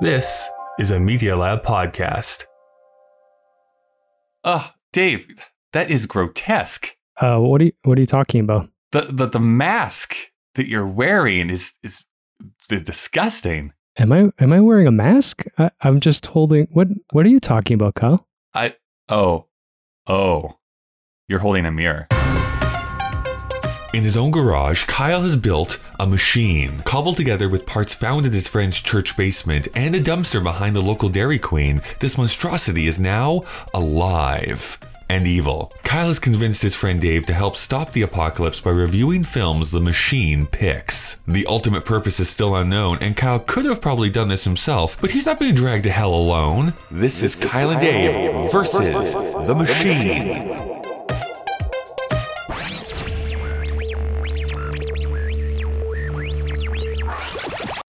This is a Media Lab podcast. Oh, Dave, that is grotesque. Uh, what are you What are you talking about? The the, the mask that you're wearing is is disgusting. Am I Am I wearing a mask? I, I'm just holding. What What are you talking about, Kyle? I oh oh, you're holding a mirror. In his own garage, Kyle has built a machine cobbled together with parts found in his friend's church basement and a dumpster behind the local Dairy Queen. This monstrosity is now alive and evil. Kyle has convinced his friend Dave to help stop the apocalypse by reviewing films the machine picks. The ultimate purpose is still unknown, and Kyle could have probably done this himself, but he's not being dragged to hell alone. This, is Kyle and Dave versus the machine.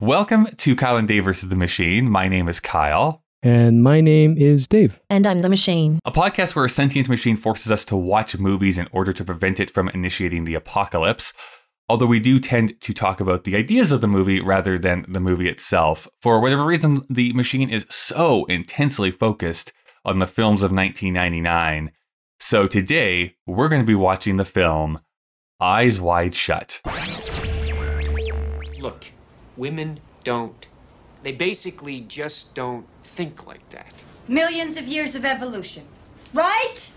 Welcome to Kyle and Dave versus the Machine. My name is Kyle. And my name is Dave. And I'm the machine. A podcast where a sentient machine forces us to watch movies in order to prevent it from initiating the apocalypse. Although we do tend to talk about the ideas of the movie rather than the movie itself. For whatever reason, the machine is so intensely focused on the films of 1999. So today, we're going to be watching the film Eyes Wide Shut. Look, women don't. They basically just don't think like that. Millions of years of evolution. Right?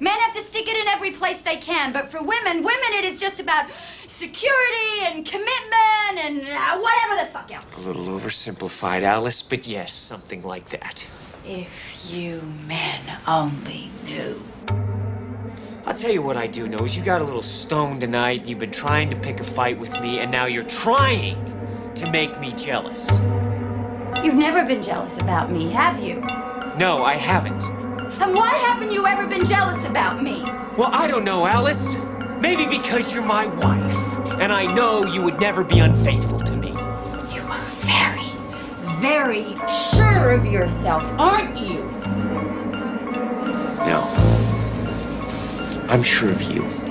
Men have to stick it in every place they can, but for women, women, it is just about security and commitment and uh, whatever the fuck else. A little oversimplified, Alice, but yes, something like that. If you men only knew. I'll tell you what I do know is you got a little stoned tonight, you've been trying to pick a fight with me, and now you're trying to make me jealous. You've never been jealous about me, have you? No, I haven't. And why haven't you ever been jealous about me? Well, I don't know, Alice. Maybe because you're my wife, and I know you would never be unfaithful to me. You are very, very sure of yourself, aren't you? No. I'm sure of you.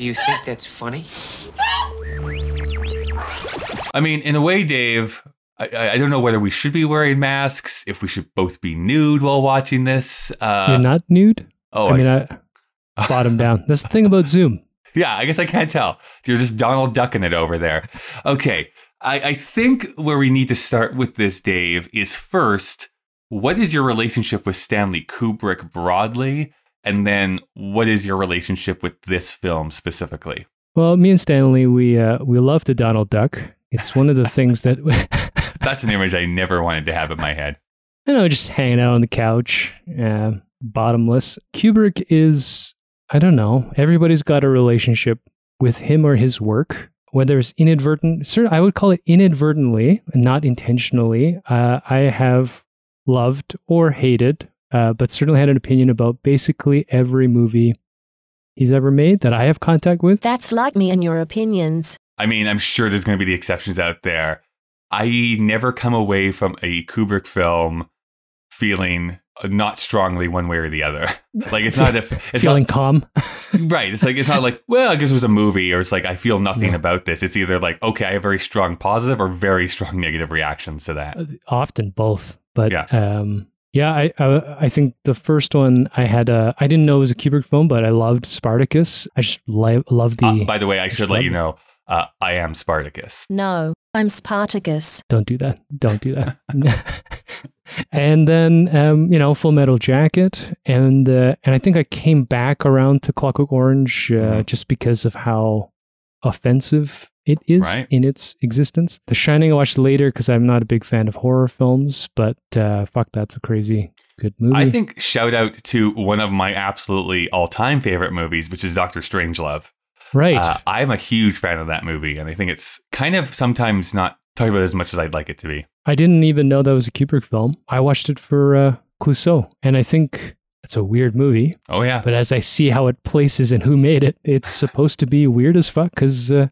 Do you think that's funny? I mean, in a way, Dave, I- I, I don't know whether we should be wearing masks, if we should both be nude while watching this. Uh, You're not nude. oh, I mean, I bottom down. That's the thing about Zoom. Yeah, I guess I can't tell. You're just Donald ducking it over there. Okay. I, I think where we need to start with this, Dave, is first, what is your relationship with Stanley Kubrick broadly? And then what is your relationship with this film specifically? Well, me and Stanley, we uh, we love the Donald Duck. It's one of the things that That's an image I never wanted to have in my head. you know, just hanging out on the couch, uh, bottomless. Kubrick is, I don't know. Everybody's got a relationship with him or his work, whether it's inadvertent. Sir, I would call it inadvertently, not intentionally. Uh, I have loved or hated, uh, but certainly had an opinion about basically every movie he's ever made that I have contact with. That's like me and your opinions. I mean, I'm sure there's going to be the exceptions out there. I never come away from a Kubrick film feeling not strongly one way or the other. Like it's not if it's Feeling not calm. right. It's like it's not like well, I guess it was a movie, or it's like I feel nothing No. about this. It's either like okay, I have very strong positive or very strong negative reactions to that. often both but Yeah. um yeah I, I i think the first one i had uh i didn't know it was a kubrick film but i loved spartacus i just li- love the Uh, by the way, I should just let you know uh, I am Spartacus. No, I'm Spartacus. don't do that don't do that and then um you know full metal jacket and uh, and i think i came back around to clockwork orange uh, Mhm. just because of how offensive it is Right. in its existence the shining i watched later because i'm not a big fan of horror films but uh fuck that's a crazy good movie I think shout out to one of my absolutely all time favorite movies, which is Doctor Strangelove. right Uh, I'm a huge fan of that movie, and I think it's kind of sometimes not talked about as much as I'd like it to be. I didn't even know that was a Kubrick film. I watched it for uh, Clouseau, and I think it's a weird movie. Oh yeah, But as I see how it places and who made it, it's supposed to be weird as fuck because uh,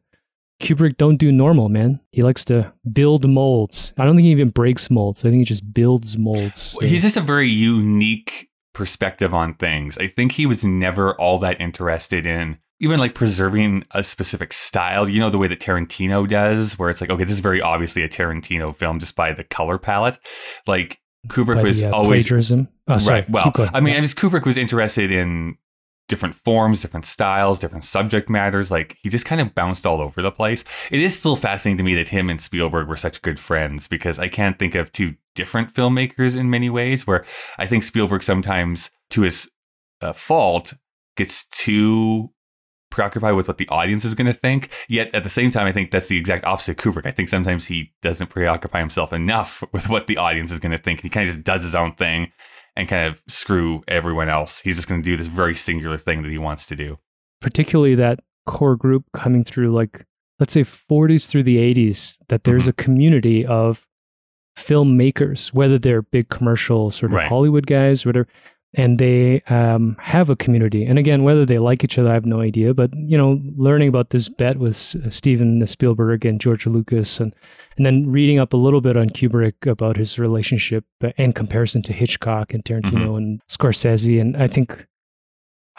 Kubrick don't do normal, man. He likes to build molds. I don't think he even breaks molds. I think he just builds molds. He's just a very unique perspective on things. I think he was never all that interested in even like preserving a specific style, you know, the way that Tarantino does, where it's like, okay, this is very obviously a Tarantino film just by the color palette. Like Kubrick By was the, uh, always plagiarism. Oh, sorry. right. Well, I mean, Yeah. I just Kubrick was interested in different forms, different styles, different subject matters. Like he just kind of bounced all over the place. It is still fascinating to me that him and Spielberg were such good friends because I can't think of two different filmmakers in many ways. Where I think Spielberg sometimes, to his uh, fault, gets too preoccupied with what the audience is going to think. Yet at the same time, I think that's the exact opposite of Kubrick. I think sometimes he doesn't preoccupy himself enough with what the audience is going to think. He kind of just does his own thing and kind of screw everyone else. He's just going to do this very singular thing that he wants to do. particularly that core group coming through like let's say 40s through the 80s that there's Mm-hmm. a community of filmmakers whether they're big commercial sort of Right. hollywood guys whatever and they um, have a community. And again whether they like each other i have no idea but you know learning about this bet with steven spielberg and george lucas and and then reading up a little bit on kubrick about his relationship uh, in comparison to hitchcock and tarantino and scorsese. And i think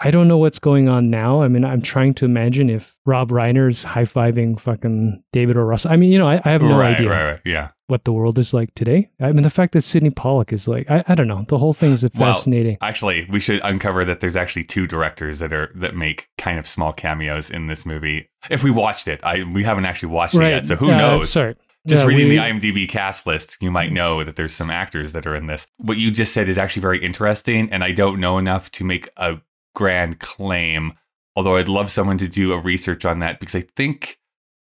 I don't know what's going on now. I mean, I'm trying to imagine if Rob Reiner's high fiving fucking David or Russ. I mean, you know, I, I have no right, idea right, right. Yeah. what the world is like today. I mean, the fact that Sidney Pollack is like, I, I don't know. The whole thing is fascinating. Actually, we should uncover that there's actually two directors that are that make kind of small cameos in this movie. If we watched it, I we haven't actually watched it yet, so who uh, knows? Sorry. Just Yeah, reading we- the IMDb cast list, you might know that there's some actors that are in this. What you just said is actually very interesting, and I don't know enough to make a grand claim. Although I'd love someone to do a research on that because I think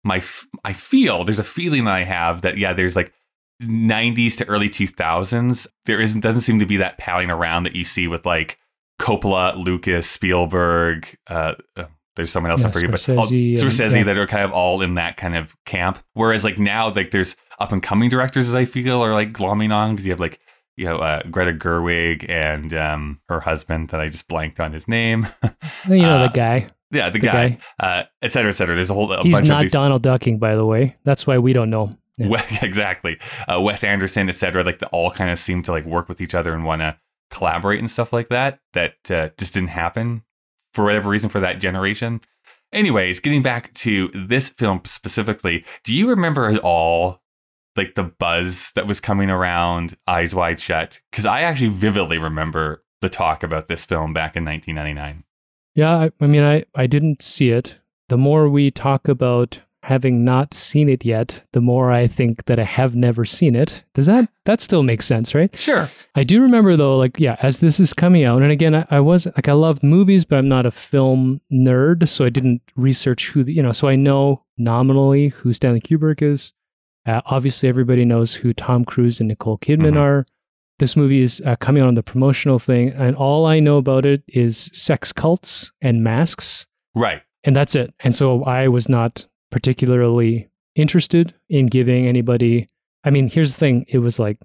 my f- I feel there's a feeling that I have that yeah, there's like 90s to early 2000s. There isn't doesn't seem to be that palling around that you see with like Coppola, Lucas, Spielberg. Uh, uh, there's someone else I Yeah, forget, but all- Scorsese Scorsese yeah. that are kind of all in that kind of camp. Whereas like now, like there's up and coming directors that I feel are like glomming on because you have like you know uh, Greta Gerwig and um, her husband that I just blanked on his name. you know, uh, the guy. yeah, the, The guy, guy. Uh, et cetera, et cetera. There's a whole a He's bunch of not these. Donald Ducking, by the way. That's why we don't know. Yeah. Exactly. Uh, Wes Anderson, et cetera. Like they all kind of seem to like work with each other and want to collaborate and stuff like that. That uh, just didn't happen for whatever reason for that generation. Anyways, getting back to this film specifically, do you remember at all like the buzz that was coming around Eyes Wide Shut? Because I actually vividly remember the talk about this film back in 1999. Yeah, I, I mean, I, I didn't see it. The more we talk about having not seen it yet, the more I think that I have never seen it. Does that that still make sense, right? Sure. I do remember though, like yeah, as this is coming out, and again, I, I was like I love movies, but I'm not a film nerd, so I didn't research who the, you know. So I know nominally who Stanley Kubrick is. Uh, obviously, everybody knows who Tom Cruise and Nicole Kidman Mhm. are. This movie is uh, coming out on the promotional thing, and all I know about it is sex cults and masks, Right. and that's it. And so I was not particularly interested in giving anybody. I mean, here's the thing: it was like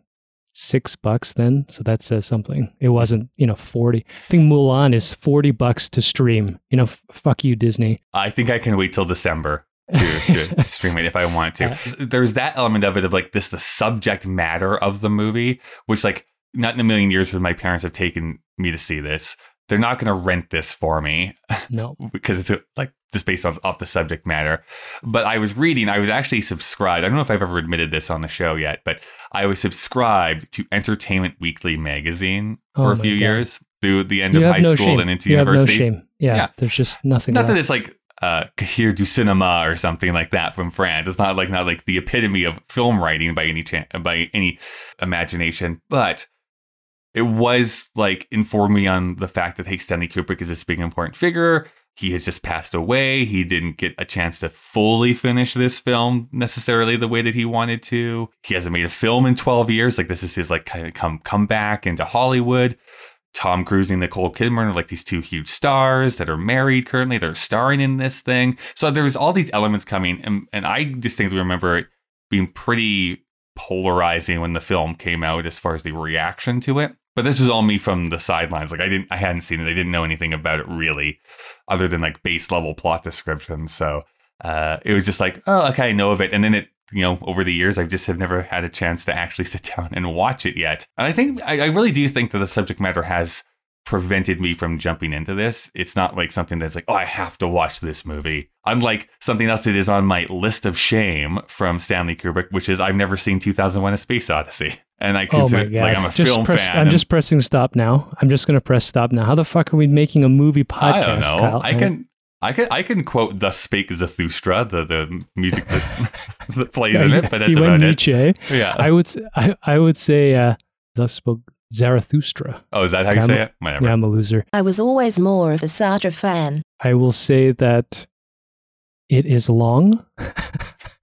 six bucks then, so that says something. It wasn't, you know, forty. I think Mulan is forty bucks to stream. You know, f- fuck you, Disney. I think I can wait till December to, to, stream it if I want to. There's that element of it of like this the subject matter of the movie, which like not in a million years would my parents have taken me to see this. They're not going to rent this for me No, because it's uh, like just based off, off the subject matter. But I was reading, I was actually subscribed. I don't know if I've ever admitted this on the show yet, but I was subscribed to Entertainment Weekly magazine for Oh a few God. years through the end you of high no school shame. and into you university. no shame. Yeah, Yeah. there's just nothing. Not that it's like uh, Cahiers du Cinema or something like that from France. It's not like not like the epitome of film writing by any chan by any imagination, but it was like informed me on the fact that hey, Stanley Kubrick is this big important figure. He has just passed away. He didn't get a chance to fully finish this film necessarily the way that he wanted to. He hasn't made a film in 12 years. Like this is his like kind of come comeback into Hollywood. Tom Cruise and Nicole Kidman are like these two huge stars that are married currently. They're starring in this thing. So there's all these elements coming. And, and I distinctly remember it being pretty polarizing when the film came out as far as the reaction to it. But this was all me from the sidelines. Like I didn't I hadn't seen it. I didn't know anything about it really, other than like base level plot descriptions. So uh, it was just like, oh, okay, I know of it. And then it, you know, over the years, I just have never had a chance to actually sit down and watch it yet. And I think I, I really do think that the subject matter has prevented me from jumping into this. It's not like something that's like, oh, I have to watch this movie. Unlike something else that is on my list of shame from Stanley Kubrick, which is I've never seen 2001: A Space Odyssey, and I Oh consider god! like I'm a just film press, fan. I'm and just pressing stop now. I'm just going to press stop now. How the fuck are we making a movie podcast? I don't know. Kyle? I can. I can I can quote "Thus Spake Zarathustra," the the music that, that plays in it, but that's you about went it. Nietzsche. Yeah. I would. s- I, I would say. Uh, Thus spoke Zarathustra. oh, is that how you I'm say it? Whatever. Yeah, I'm a loser. I was always more of a Sartre fan. I will say that it is long.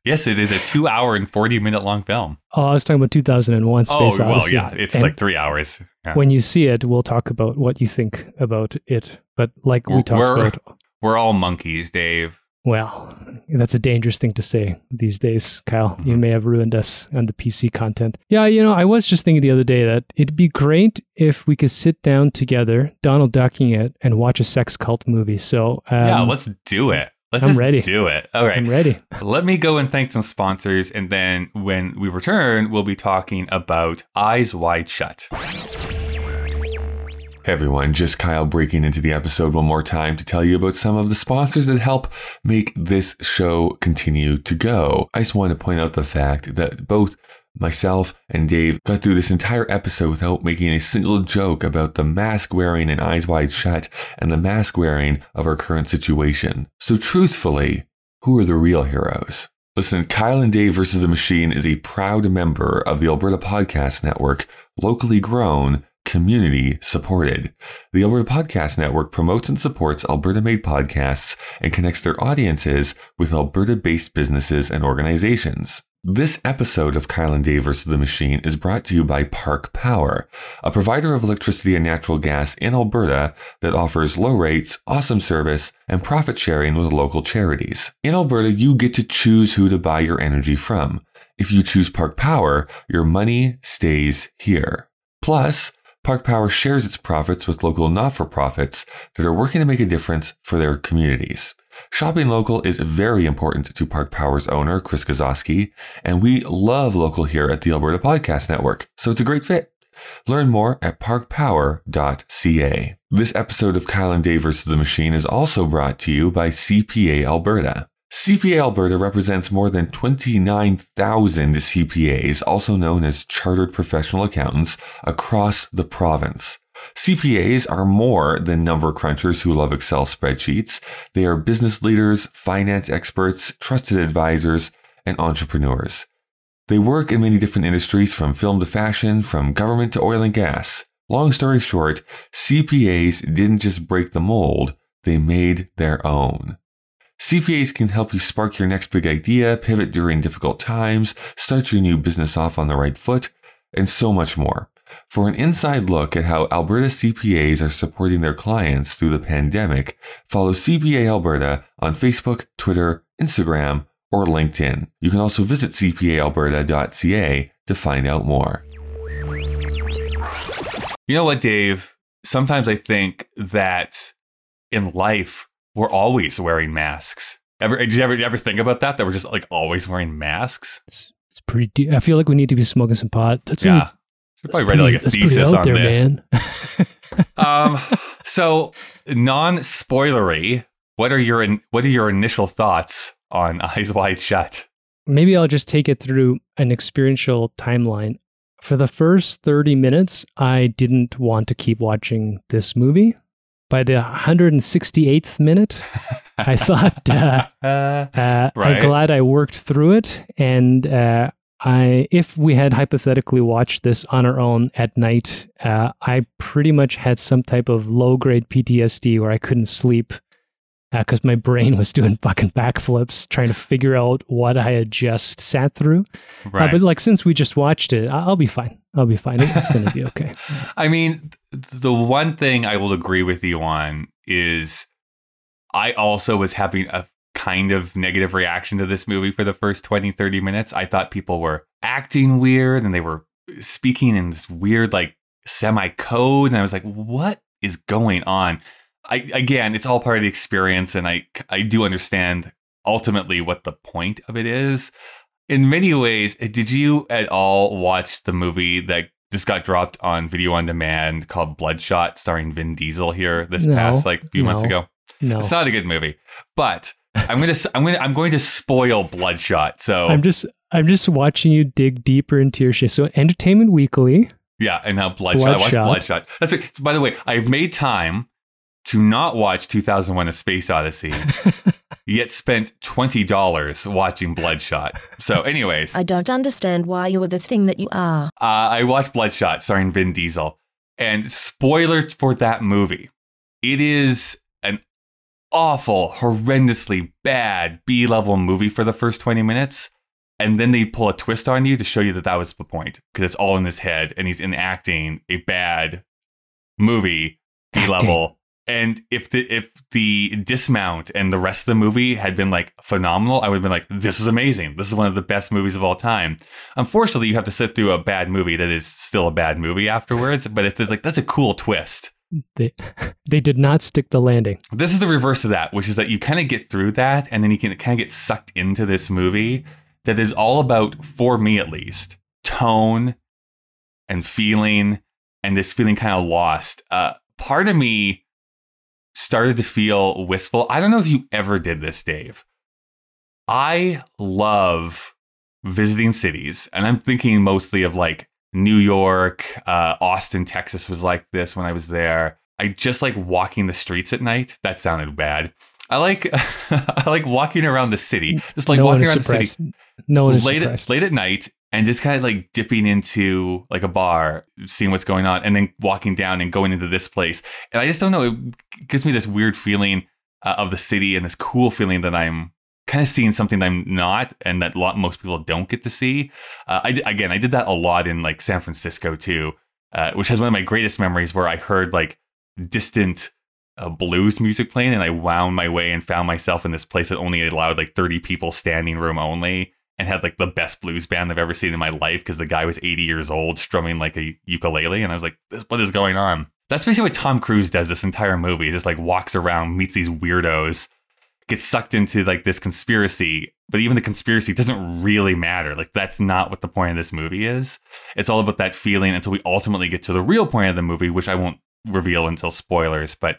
Yes, it is a two-hour and forty-minute long film. Oh, I was talking about 2001 Space oh, well, yeah, it's And like three hours. Yeah. when you see it, we'll talk about what you think about it. But like we We're- talked we're- about, We're all monkeys, Dave. well, that's a dangerous thing to say these days, Kyle. You Mhm. may have ruined us on the PC content. Yeah, you know, I was just thinking the other day that it'd be great if we could sit down together, Donald ducking it, and watch a sex cult movie. So um, yeah, let's do it. Let's I'm just ready. do it. All right. I'm ready. Let me go and thank some sponsors, and then when we return, we'll be talking about Eyes Wide Shut. Everyone, just Kyle breaking into the episode one more time to tell you about some of the sponsors that help make this show continue to go. I just want to point out the fact that both myself and Dave got through this entire episode without making a single joke about the mask wearing and eyes wide shut and the mask wearing of our current situation. So truthfully, who are the real heroes? Listen, Kyle and Dave versus the Machine is a proud member of the Alberta Podcast Network, locally grown, community supported. The Alberta Podcast Network promotes and supports Alberta made podcasts and connects their audiences with Alberta based businesses and organizations. This episode of Kyle and Dave vs. the Machine is brought to you by Park Power, a provider of electricity and natural gas in Alberta that offers low rates, awesome service, and profit sharing with local charities. In Alberta, you get to choose who to buy your energy from. If you choose Park Power, your money stays here. Plus, Park Power shares its profits with local not for profits that are working to make a difference for their communities. Shopping local is very important to Park Power's owner, Chris Gazowski, and we love local here at the Alberta Podcast Network, so it's a great fit. Learn more at parkpower.ca. This episode of Kyle and Dave vs. the Machine is also brought to you by CPA Alberta. CPA Alberta represents more than 29,000 CPAs, also known as Chartered Professional Accountants, across the province. CPAs are more than number crunchers who love Excel spreadsheets. They are business leaders, finance experts, trusted advisors, and entrepreneurs. They work in many different industries from film to fashion, from government to oil and gas. Long story short, CPAs didn't just break the mold, they made their own. CPAs can help you spark your next big idea, pivot during difficult times, start your new business off on the right foot, and so much more. For an inside look at how Alberta CPAs are supporting their clients through the pandemic, follow CPA Alberta on Facebook, Twitter, Instagram, or LinkedIn. You can also visit cpaalberta.ca to find out more. You know what, Dave? Sometimes I think that in life we're always wearing masks. Ever did you ever, ever think about that? That we're just like always wearing masks? It's, it's pretty. I feel like we need to be smoking some pot. That's Yeah. really- Should probably write like a pretty- that's pretty thesis on there, this. um, so non-spoilery. What are your in, what are your initial thoughts on Eyes Wide Shut? Maybe I'll just take it through an experiential timeline. For the first 30 minutes, I didn't want to keep watching this movie. By the 168th minute, I thought, uh, Uh, Right. I'm glad I worked through it. And uh, I, if we had hypothetically watched this on our own at night, uh, I pretty much had some type of low grade PTSD where I couldn't sleep because my brain was doing fucking backflips trying to figure out what I had just sat through. Uh, but like since we just watched it, I- I'll be fine. I'll be fine. It's going to be okay. I mean, the one thing I will agree with you on is I also was having a kind of negative reaction to this movie for the first 20, 30 minutes. I thought people were acting weird and they were speaking in this weird, like, semi code. And I was like, what is going on? I, again, it's all part of the experience. And I, I do understand ultimately what the point of it is. In many ways, eh, did you at all watch the movie that just got dropped on video on demand called Bloodshot, starring Vin Diesel here this No, past like few months ago. No, It's not a good movie, but I'm gonna I'm gonna I'm going to spoil Bloodshot. So I'm just I'm just watching you dig deeper into your shit. So Entertainment Weekly. yeah, and now Bloodshot. I watched Bloodshot. Bloodshot. That's right. So by the way, I've made time to not watch 2001: A Space Odyssey, yet spent twenty dollars watching Bloodshot. So, anyways, I don't understand why you are the thing that you are. Uh, I watched Bloodshot starring Vin Diesel. And spoiler for that movie, it is an awful, horrendously bad B level movie for the first 20 minutes. And then they pull a twist on you to show you that that was the point because it's all in his head and he's enacting a bad movie B level. And if the if the dismount and the rest of the movie had been like phenomenal, I would have been like, "This is amazing! This is one of the best movies of all time." Unfortunately, you have to sit through a bad movie that is still a bad movie afterwards. But if there's like that's a cool twist. They they did not stick the landing. This is the reverse of that, which is that you kind of get through that and then you can kind of get sucked into this movie that is all about, for me at least, tone and feeling and this feeling kind of lost. Uh, part of me started to feel wistful. I don't know if you ever did this, Dave. I love visiting cities, and I'm thinking mostly of like New York, uh, Austin, Texas was like this when I was there. I just like walking the streets at night. That sounded bad. I like I like walking around the city, just like no walking around the city. No one late at, late at night and just kind of like dipping into like a bar, seeing what's going on, and then walking down and going into this place. And I just don't know. It gives me this weird feeling uh, of the city and this cool feeling that I'm kind of seeing something that I'm not, and that lot most people don't get to see. Uh, I again, I did that a lot in like San Francisco too, uh, which has one of my greatest memories where I heard like distant uh, blues music playing, and I wound my way and found myself in this place that only allowed like 30 people standing room only and had like the best blues band I've ever seen in my life because the guy was 80 years old strumming like a ukulele. And I was like, what is going on? That's basically what Tom Cruise does this entire movie. He just like walks around, meets these weirdos, gets sucked into like this conspiracy. But even the conspiracy doesn't really matter. Like, that's not what the point of this movie is. It's all about that feeling until we ultimately get to the real point of the movie, which I won't reveal until spoilers. But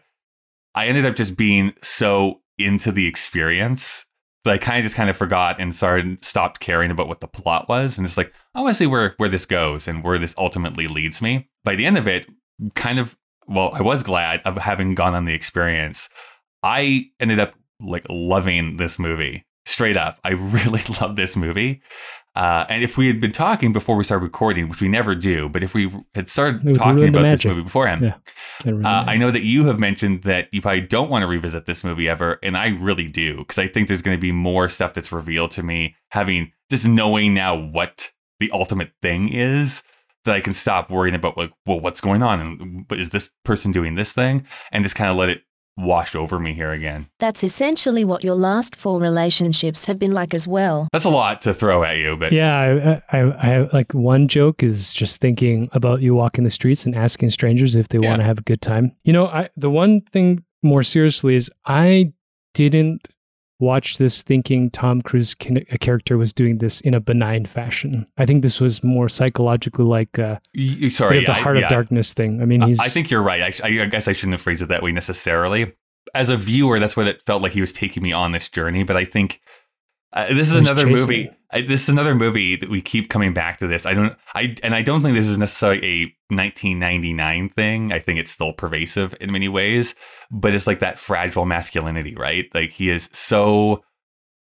I ended up just being so into the experience I kind of just kind of forgot and started stopped caring about what the plot was, and it's like oh, I want to see where where this goes and where this ultimately leads me. By the end of it, kind of well, I was glad of having gone on the experience. I ended up like loving this movie straight up. I really love this movie. Uh, and if we had been talking before we started recording, which we never do, but if we had started talking about this movie beforehand, Yeah. Uh. I know that you have mentioned that you probably don't want to revisit this movie ever, and I really do because I think there's going to be more stuff that's revealed to me, having just knowing now what the ultimate thing is, that I can stop worrying about like, well, what's going on, and is this person doing this thing, and just kind of let it wash over me here again. That's essentially what your last four relationships have been like as well. That's a lot to throw at you, but Yeah, I, I, I have like one joke is just thinking about you walking the streets and asking strangers if they Yeah. want to have a good time. You know, I the one thing more seriously is I didn't watch this thinking Tom Cruise can, a character was doing this in a benign fashion. I think this was more psychologically like uh, a bit sorry, of the I- heart yeah. of darkness thing. I mean, I- he's I think you're right. I, I guess I shouldn't have phrased it that way necessarily. As a viewer, that's what it felt like he was taking me on this journey. But I think uh, this is another movie. I, this is another movie that we keep coming back to. This I don't. I and I don't think this is necessarily a 1999 thing. I think it's still pervasive in many ways. But it's like that fragile masculinity, right? Like he is so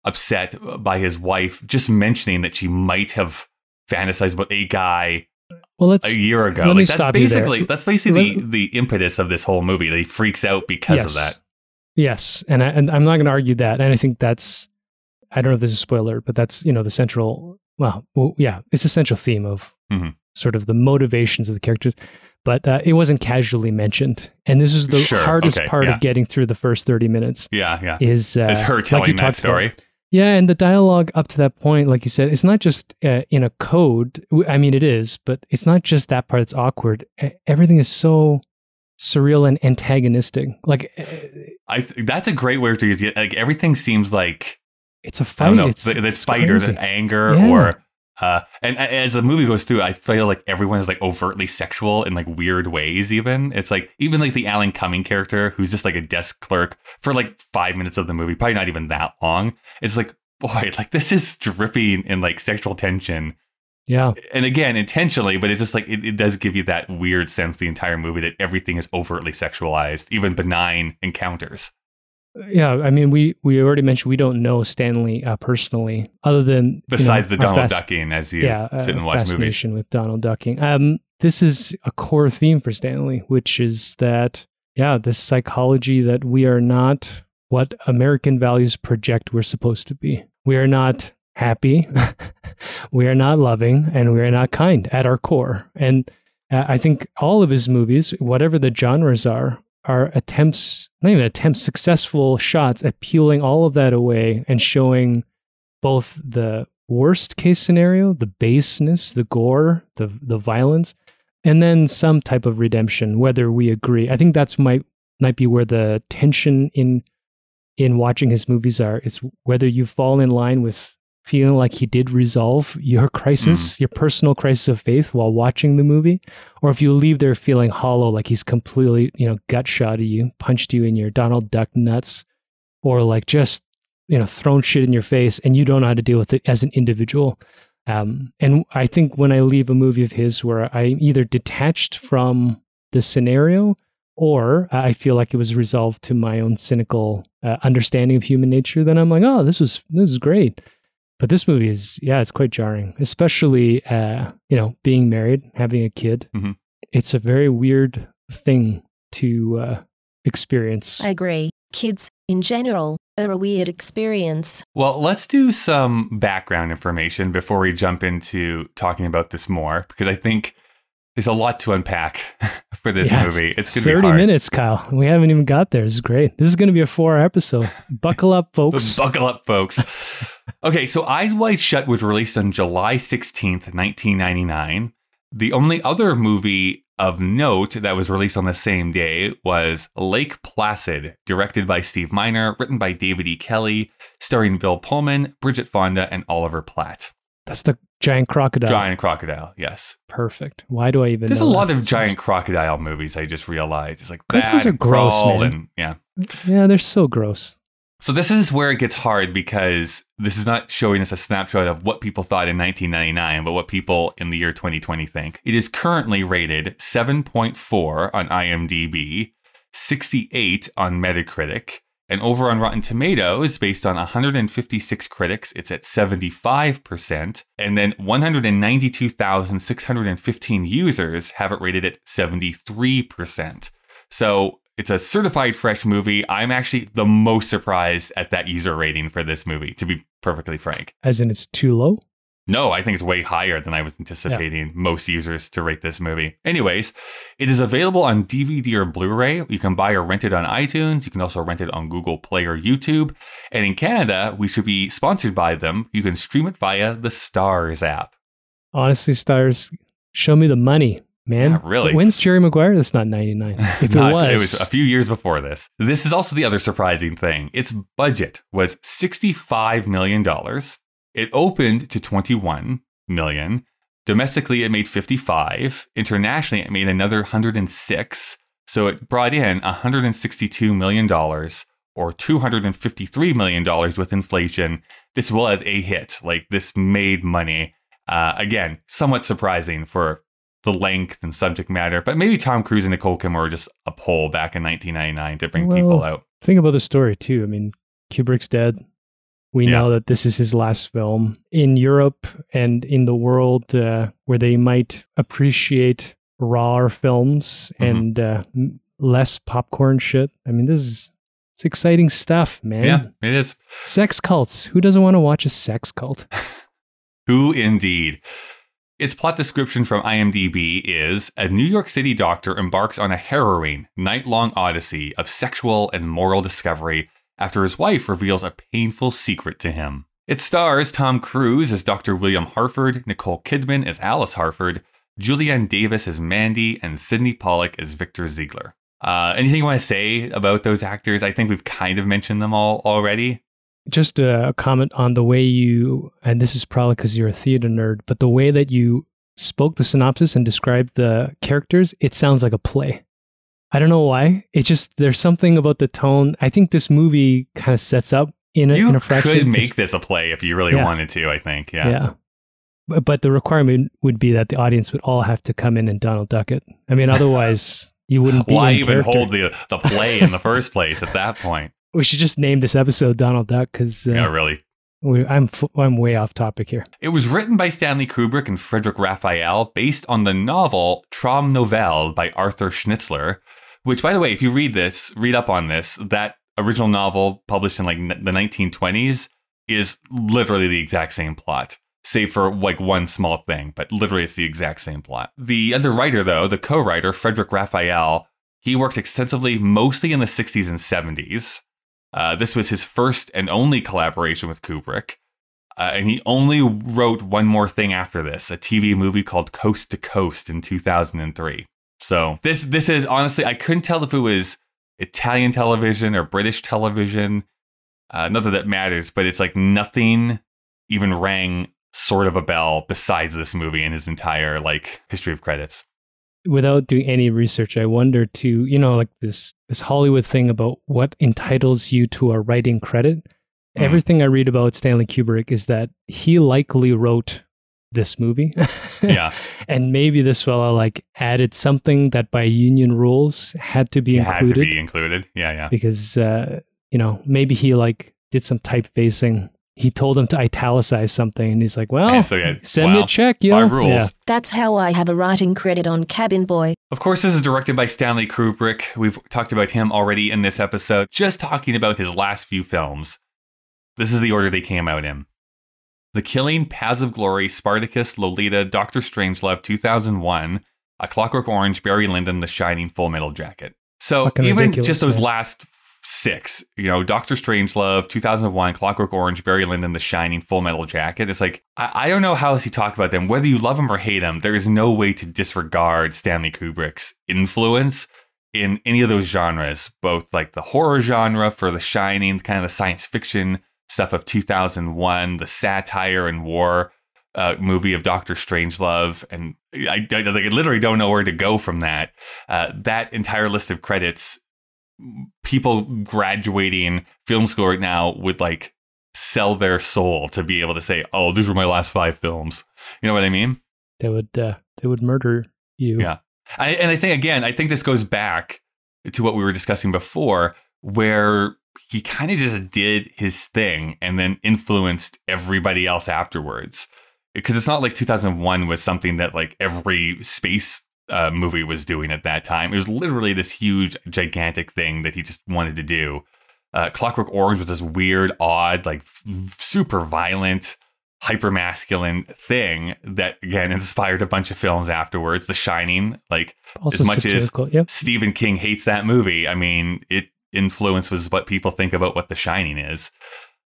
upset by his wife just mentioning that she might have fantasized about a guy well, let's a year ago. let Like, that's stop you there. basically that's basically Let- the, the impetus of this whole movie. That he freaks out because of that. Yes, and I, and I'm not going to argue that. And I think that's I don't know if this is a spoiler, but that's you know the central. Well, well yeah, it's the central theme of Mhm. sort of the motivations of the characters. But uh, it wasn't casually mentioned, and this is the Sure, hardest okay, part yeah. of getting through the first thirty minutes. Yeah, yeah. Is uh, it's her like telling you that story. about. Yeah, and the dialogue up to that point, like you said, it's not just uh, in a code. I mean, it is, but it's not just that part that's awkward. Everything is so surreal and antagonistic. Like I th- that's a great word to use. Like everything seems like it's a fight. know. It's, th- it's this fight or the anger Yeah. or Uh, and a- as the movie goes through, I feel like everyone is like overtly sexual in like weird ways. Even it's like even like the Alan Cumming character, who's just like a desk clerk for like five minutes of the movie, probably not even that long. It's like boy, like this is dripping in like sexual tension Yeah. and again intentionally but it's just like it, it does give you that weird sense the entire movie that everything is overtly sexualized even benign encounters Yeah. I mean, we, we already mentioned we don't know Stanley uh, personally, other than. you besides know, the donald fas- ducking as you yeah, sit uh, and watch movies fascination with Donald Ducking. Um, this is a core theme for Stanley, which is that yeah, this psychology that we are not what American values project we're supposed to be. We are not happy, we are not loving, and we are not kind at our core. And uh, I think all of his movies, whatever the genres are, are attempts, not even attempts, successful shots at peeling all of that away and showing both the worst case scenario, the baseness, the gore, the the violence, and then some type of redemption, whether we agree. I think that's might might be where the tension in in watching his movies are is whether you fall in line with feeling like he did resolve your crisis, your personal crisis of faith while watching the movie, or if you leave there feeling hollow, like he's completely, you know, gut shot at you, punched you in your Donald Duck nuts, or like just you know thrown shit in your face and you don't know how to deal with it as an individual? Um, and i think when i leave a movie of his where i'm either detached from the scenario or i feel like it was resolved to my own cynical uh, understanding of human nature then i'm like oh this was this is great but this movie is yeah it's quite jarring especially uh, you know being married having a kid Mhm. it's a very weird thing to uh, experience I agree. Kids, in general, are a weird experience. well let's do some background information before we jump into talking about this more because i think there's a lot to unpack for this Yeah, movie it's gonna be 30 hard minutes, Kyle. We haven't even got there. This is great. This is going to be a four hour episode. Buckle up, folks. Buckle up, folks. okay, so Eyes Wide Shut was released on July 16th, 1999. The only other movie of note that was released on the same day was Lake Placid, directed by Steve Miner, written by David E. Kelley, starring Bill Pullman, Bridget Fonda, and Oliver Platt. That's the giant crocodile. Giant crocodile, yes. Perfect. Why do I even There's a lot of giant crocodile movies, I just realized. It's like Crocodiles that are gross, man. and yeah. Yeah, they're so gross. So this is where it gets hard because this is not showing us a snapshot of what people thought in 1999, but what people in the year 2020 think. It is currently rated 7.4 on IMDb, 68 on Metacritic, and over on Rotten Tomatoes, based on 156 critics, it's at 75%, and then 192,615 users have it rated at 73%. So it's a certified fresh movie. I'm actually the most surprised at that user rating for this movie, to be perfectly frank. As in, it's too low. No, I think it's way higher than I was anticipating most users to rate this movie. Anyways, it is available on DVD or Blu ray. You can buy or rent it on iTunes. You can also rent it on Google Play or YouTube. And in Canada, we should be sponsored by them. You can stream it via the Starz app. Honestly, Starz, show me the money, man. Yeah, really. When's Jerry Maguire? That's not 99. If it was, it was a few years before this. This is also the other surprising thing. Its budget was $65 million. It opened to 21 million. Domestically, it made 55. Internationally, it made another 106. So it brought in $162 million or $253 million with inflation. This was a hit. Like, this made money. Uh, again, somewhat surprising for the length and subject matter, but maybe Tom Cruise and Nicole Kidman were just a pull back in 1999 to bring people out. think about the story too. I mean, Kubrick's dead. We Yeah. know that this is his last film in Europe and in the world uh, where they might appreciate rawer films Mhm. and uh, less popcorn shit. I mean, this is it's exciting stuff, man. Yeah, it is. Sex cults. Who doesn't want to watch a sex cult? Who indeed? Its plot description from IMDb is A New York City doctor embarks on a harrowing, night long odyssey of sexual and moral discovery after his wife reveals a painful secret to him. It stars Tom Cruise as Dr. William Harford, Nicole Kidman as Alice Harford, Julienne Davis as Mandy, and Sidney Pollack as Victor Ziegler. Uh, anything you want to say about those actors? I think we've kind of mentioned them all already. just a comment on the way you, and this is probably because you're a theater nerd, but the way that you spoke the synopsis and described the characters, it sounds like a play. I don't know why. It's just there's something about the tone. I think this movie kind of sets up in a, You in a fraction. could make this a play if you really Yeah. wanted to, I think. Yeah. Yeah. But, but the requirement would be that the audience would all have to come in and Donald Duck it. I mean, otherwise you wouldn't be Why in even character. hold the, the play in the first place at that point? We should just name this episode Donald Duck because uh, Yeah, really. we, I'm I'm way off topic here. It was written by Stanley Kubrick and Frederic Raphael based on the novel Traumnovelle by Arthur Schnitzler, which, by the way, if you read this, read up on this, that original novel published in like the 1920s is literally the exact same plot, save for like one small thing, but literally it's the exact same plot. The other writer, though, the co writer, Frederic Raphael, he worked extensively mostly in the 60s and 70s. Uh, this was his first and only collaboration with Kubrick. Uh, and he only wrote one more thing after this, a TV movie called Coast to Coast in 2003. So this this is honestly I couldn't tell if it was Italian television or British television. Uh, not that that matters, but it's like nothing even rang sort of a bell besides this movie and his entire like history of credits. Without doing any research, I wonder to you know like this this Hollywood thing about what entitles you to a writing credit. Mhm. Everything I read about Stanley Kubrick is that he likely wrote this movie. Yeah, and maybe this fella like added something that by union rules had to be it had included to be included. Yeah, yeah. because uh, you know maybe he like did some typefacing. He told him to italicize something, and he's like, "Well, And so, yeah, send me a check, yo." By rules. Yeah. That's how I have a writing credit on Cabin Boy. Of course, this is directed by Stanley Kubrick. We've talked about him already in this episode, just talking about his last few films. This is the order they came out in The Killing, Paths of Glory, Spartacus, Lolita, Doctor Strangelove, 2001, A Clockwork Orange, Barry Lyndon, The Shining, Full Metal Jacket. So Fucking even just those man. last six, you know, Doctor Strangelove, 2001, Clockwork Orange, Barry Lyndon, The Shining, Full Metal Jacket. It's like, I, I don't know how else you talk about them. Whether you love them or hate them, there is no way to disregard Stanley Kubrick's influence in any of those genres, both like the horror genre for The Shining, kind of the science fiction stuff of 2001, the satire and war uh, movie of Doctor Strangelove, and I, I, I literally don't know where to go from that. Uh, that entire list of credits, people graduating film school right now would like sell their soul to be able to say, "Oh, these were my last five films." You know what I mean? They would uh, they would murder you. Yeah. I, and I think again, I think this goes back to what we were discussing before, where he kind of just did his thing and then influenced everybody else afterwards. Because it's not like 2001 was something that like every space uh, movie was doing at that time. It was literally this huge, gigantic thing that he just wanted to do. Uh, Clockwork Orange was this weird, odd, like f- super violent, hyper masculine thing that again inspired a bunch of films afterwards. The Shining, like Also as much as. Yep. Stephen King hates that movie. I mean, it influences what people think about what The Shining is.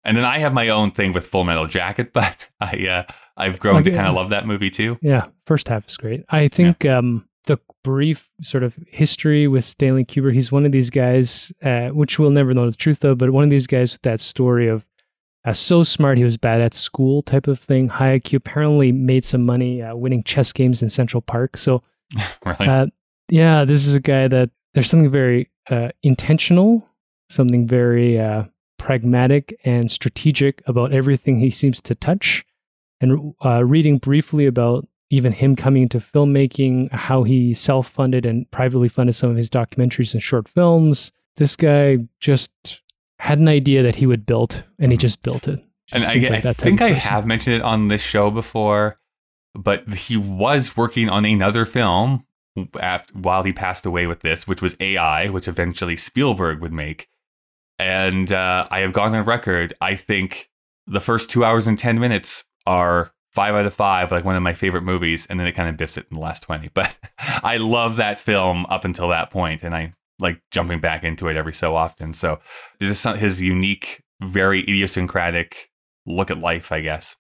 And then I have my own thing with Full Metal Jacket, but I uh, I've grown to kind of love that movie too. Yeah, first half is great. I think um, the brief sort of history with Stanley Kubrick, he's one of these guys, uh, which we'll never know the truth of, but one of these guys with that story of uh, so smart he was bad at school type of thing. High IQ, apparently made some money uh, winning chess games in Central Park. So, Really? uh, yeah, this is a guy that there's something very uh, intentional, something very uh, pragmatic and strategic about everything he seems to touch. And uh, reading briefly about even him coming into filmmaking, how he self funded and privately funded some of his documentaries and short films. This guy just had an idea that he would build, and he just built it. and Just I, seems I like that think I have mentioned it on this show before, but he was working on another film after, while he passed away with this, which was AI, which eventually Spielberg would make. And uh, I have gone on record. I think the first two hours and 10 minutes are five out of five, like one of my favorite movies. And then it kind of biffs it in the last 20. But I love that film up until that point, And I like jumping back into it every so often. So this is some, his unique, very idiosyncratic look at life, I guess.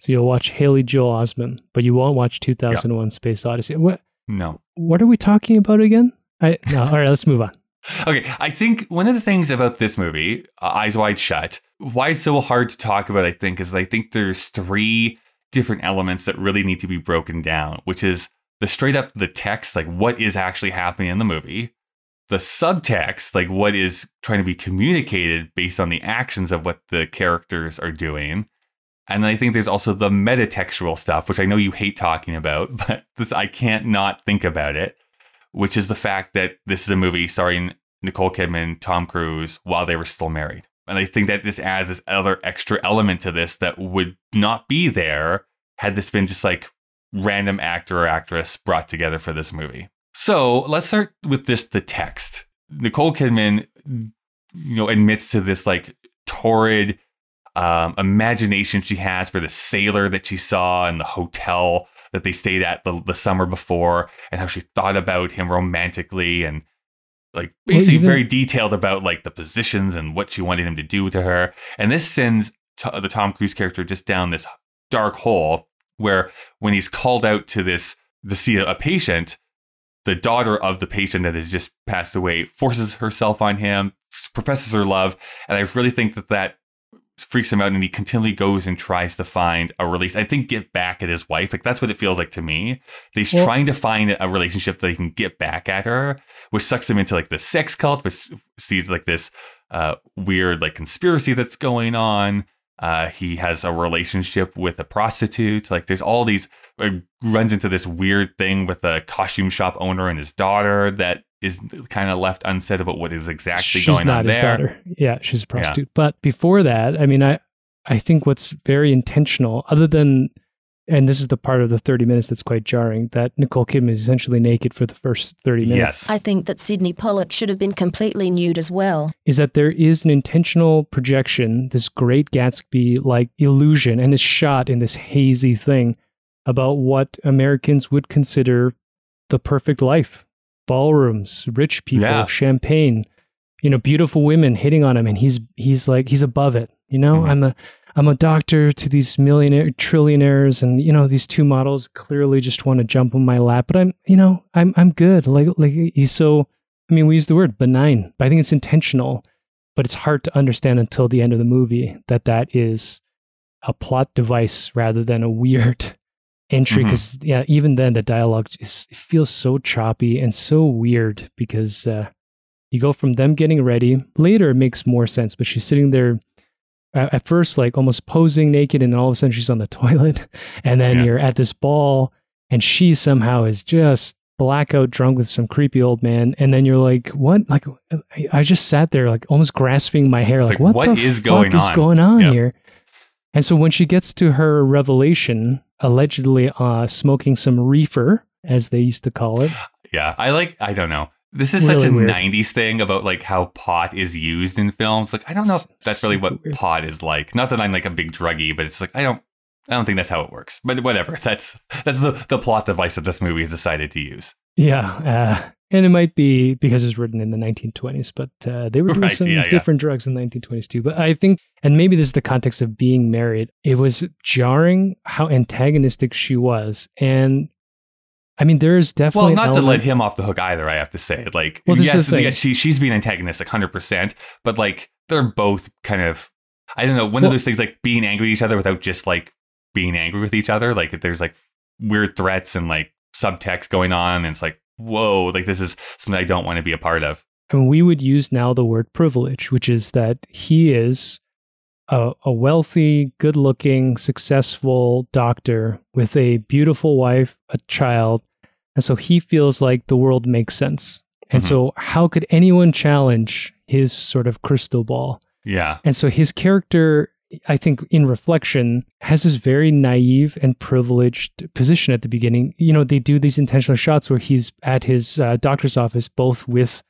So you'll watch Haley Joel Osment, but you won't watch 2001: Space Odyssey. What No. what are we talking about again? I no. All right, let's move on. Okay, I think one of the things about this movie, uh, Eyes Wide Shut, why it's so hard to talk about, I think, is I think there's three different elements that really need to be broken down, which is the straight up the text, like what is actually happening in the movie, the subtext, like what is trying to be communicated based on the actions of what the characters are doing. And I think there's also the metatextual stuff, which I know you hate talking about, but this I can't not think about it, which is the fact that this is a movie starring Nicole Kidman, Tom Cruise while they were still married. And I think that this adds this other extra element to this that would not be there had this been just like random actor or actress brought together for this movie. So let's start with this the text. Nicole Kidman, you know, admits to this like torrid um, imagination she has for the sailor that she saw in the hotel that they stayed at the, the summer before and how she thought about him romantically and like basically well, even, very detailed about like the positions and what she wanted him to do to her. And this sends t- the Tom Cruise character just down this dark hole where when he's called out to this to see a, a patient, the daughter of the patient that has just passed away forces herself on him, professes her love, and I really think that that freaks him out and he continually goes and tries to find a release. I think get back at his wife. Like that's what it feels like to me. He's trying to find a relationship that he can get back at her, which sucks him into like the sex cult, which sees like this uh, weird like conspiracy that's going on. Uh, he has a relationship with a prostitute. Like there's all these like, runs into this weird thing with a costume shop owner and his daughter that is kind of left unsaid about what is exactly she's going on there. She's not his daughter. Yeah, she's a prostitute. Yeah. But before that, I mean, I I think what's very intentional, other than, and this is the part of the 30 minutes that's quite jarring, that Nicole Kidman is essentially naked for the first 30 minutes. Yes. I think that Sidney Pollack should have been completely nude as well. Is that there is an intentional projection, this great Gatsby like illusion, and is shot in this hazy thing about what Americans would consider the perfect life ballrooms, rich people, yeah. champagne, you know, beautiful women hitting on him, and he's he's like he's above it. You know, mm-hmm. I'm a I'm a doctor to these millionaire trillionaires, and you know these two models clearly just want to jump on my lap, but I'm you know I'm I'm good. Like like he's so. I mean, we use the word benign, but I think it's intentional. But it's hard to understand until the end of the movie that that is a plot device rather than a weird entry because mm-hmm. yeah even then the dialogue is feels so choppy and so weird because uh, you go from them getting ready later it makes more sense but she's sitting there uh, at first like almost posing naked and then all of a sudden she's on the toilet and then yeah. you're at this ball and she somehow is just blackout drunk with some creepy old man and then you're like what like i just sat there like almost grasping my hair like, like, what, what the is fuck going is on? going on yep. here and so when she gets to her revelation allegedly uh, smoking some reefer, as they used to call it. Yeah, I like. I don't know. This is really such a weird. '90s thing about like how pot is used in films. Like, I don't know if that's really what weird. pot is like. Not that I'm like a big druggie, but it's like I don't. I don't think that's how it works. But whatever. That's that's the the plot device that this movie has decided to use. Yeah, uh, and it might be because it's written in the 1920s, but uh, they were doing right, some yeah, different yeah. drugs in the 1920s too. But I think, and maybe this is the context of being married. It was jarring how antagonistic she was, and I mean, there is definitely well, not to let him off the hook either. I have to say, like, well, yes, yes, she she's being antagonistic, hundred percent, but like they're both kind of, I don't know, one well, of those things like being angry at each other without just like being angry with each other. Like, there's like weird threats and like subtext going on, and it's like whoa, like this is something I don't want to be a part of. And we would use now the word privilege, which is that he is a, a wealthy, good looking, successful doctor with a beautiful wife, a child. And so he feels like the world makes sense. And mm-hmm. so, how could anyone challenge his sort of crystal ball? Yeah. And so, his character I think in reflection, has this very naive and privileged position at the beginning. You know, they do these intentional shots where he's at his uh, doctor's office, both with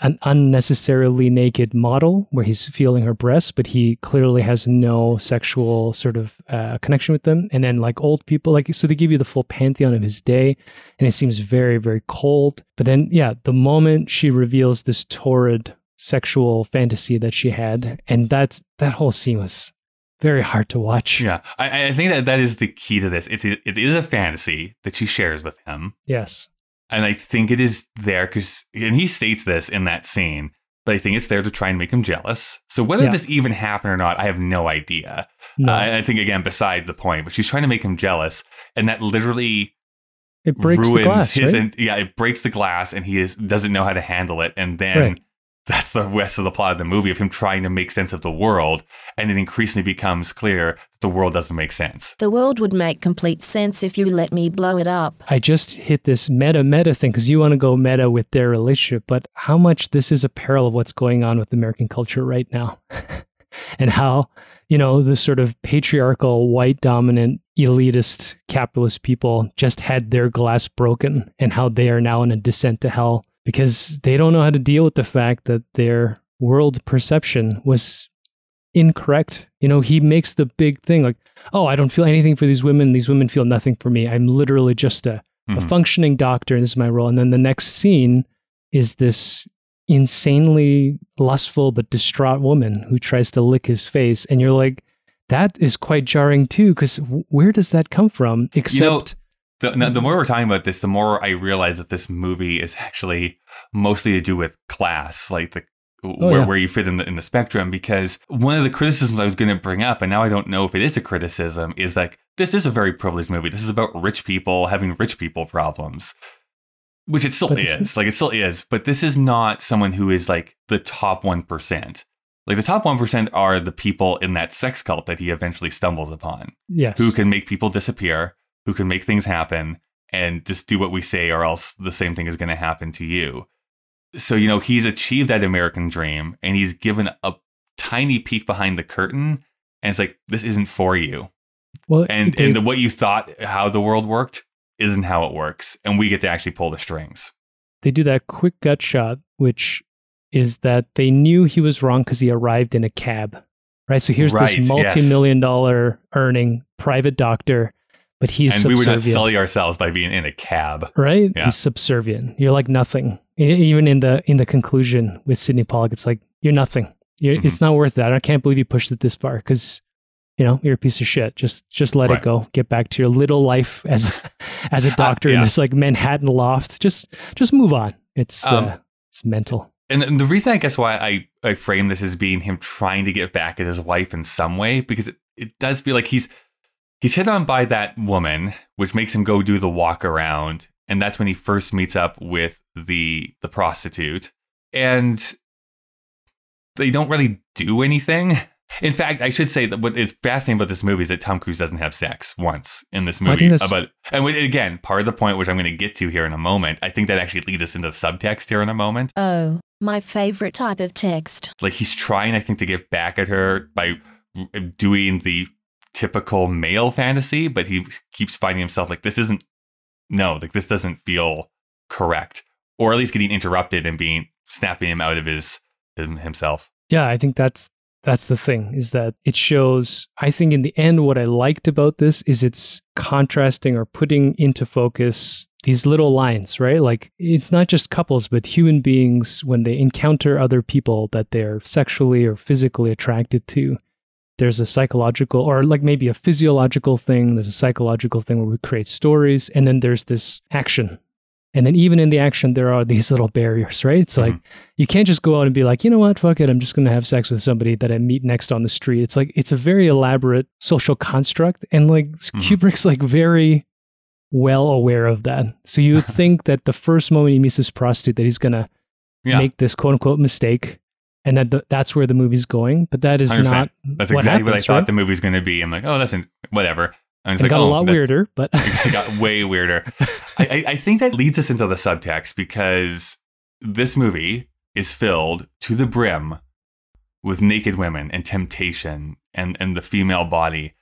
an unnecessarily naked model where he's feeling her breasts, but he clearly has no sexual sort of uh, connection with them. And then like old people, like so they give you the full pantheon of his day, and it seems very very cold. But then yeah, the moment she reveals this torrid sexual fantasy that she had, and that's that whole scene was very hard to watch. Yeah, I, I, think that that is the key to this. It's it is a fantasy that she shares with him. Yes, and I think it is there because, and he states this in that scene but I think it's there to try and make him jealous. So whether Yeah. this even happened or not, I have no idea. No, Uh, and I think again, beside the point, but she's trying to make him jealous, and that literally it breaks ruins the glass, his. right? en- yeah, it breaks the glass, and he is doesn't know how to handle it, and then. Right. That's the rest of the plot of the movie of him trying to make sense of the world, and it increasingly becomes clear that the world doesn't make sense. The world would make complete sense if you let me blow it up. I just hit this meta meta thing because you want to go meta with their relationship, but how much this is a parallel of what's going on with American culture right now, and how you know the sort of patriarchal, white dominant, elitist, capitalist people just had their glass broken, and how they are now in a descent to hell because they don't know how to deal with the fact that their world perception was incorrect. You know, he makes the big thing like, oh, I don't feel anything for these women. These women feel nothing for me. I'm literally just a, a Mhm. functioning doctor, and this is my role. And then the next scene is this insanely lustful but distraught woman who tries to lick his face. And you're like, that is quite jarring too, because where does that come from? Except, know, The, no, the mm-hmm. more we're talking about this, the more I realize that this movie is actually mostly to do with class, like the oh, where, yeah. where you fit in the in the spectrum. Because one of the criticisms I was going to bring up, and now I don't know if it is a criticism, is like this is a very privileged movie. This is about rich people having rich people problems, which it still But is. Like it still is, but this is not someone who is like the top one percent. Like the top one percent are the people in that sex cult that he eventually stumbles upon yes. who can make people disappear, who can make things happen, and just do what we say, or else the same thing is going to happen to you. So, you know, he's achieved that American dream and he's given a tiny peek behind the curtain. And it's like, this isn't for you. well, And, and the, what you thought how the world worked isn't how it works. And we get to actually pull the strings. they do that quick gut shot, which is that they knew he was wrong because he arrived in a cab, right? So here's Right, this multi-million dollar earning private doctor, but he's and we were not selling ourselves by being in a cab. right? Yeah. He's subservient. You're like nothing. Even in the in the conclusion with Sidney Pollack, it's like you're nothing. You're, Mm-hmm. It's not worth that. I can't believe you pushed it this far because you know you're a piece of shit. Just just let Right. it go. Get back to your little life as as a doctor in Yeah. this like Manhattan loft. Just just move on. It's Um, uh, it's mental. and, and the reason I guess why I, I frame this as being him trying to get back at his wife in some way, because it, it does feel like he's he's hit on by that woman, which makes him go do the walk around. And that's when he first meets up with the the prostitute. And they don't really do anything. In fact, I should say that what is fascinating about this movie is that Tom Cruise doesn't have sex once in this movie. think About and again, part of the point, which I'm going to get to here in a moment, I think that actually leads us into subtext here in a moment Oh, my favorite type of text. like he's trying i think to get back at her by doing the typical male fantasy but he keeps finding himself like this isn't no like this doesn't feel correct or at least getting interrupted and being snapping him out of his himself Yeah, I think that's that's the thing is that it shows I think in the end what I liked about this is it's contrasting or putting into focus these little lines, right? Like it's not just couples but human beings when they encounter other people that they're sexually or physically attracted to. There's a psychological or like maybe a physiological thing, there's a psychological thing where we create stories and then there's this action. And then even in the action there are these little barriers, right? It's like mm-hmm. you can't just go out and be like, you know what, fuck it, I'm just going to have sex with somebody that I meet next on the street. It's like it's a very elaborate social construct, and like mm-hmm. Kubrick's like very well aware of that. So you think that the first moment he meets this prostitute, that he's going to yeah make this quote unquote mistake, and that the, that's where the movie's going. But that is 100%. not. that's what exactly what i happens, thought right? the movie was going to be i'm like oh that's in, whatever and it's It like got oh, a lot weirder, but it got way weirder. I, I, I think that leads us into the subtext because this movie is filled to the brim with naked women and temptation and, and the female body.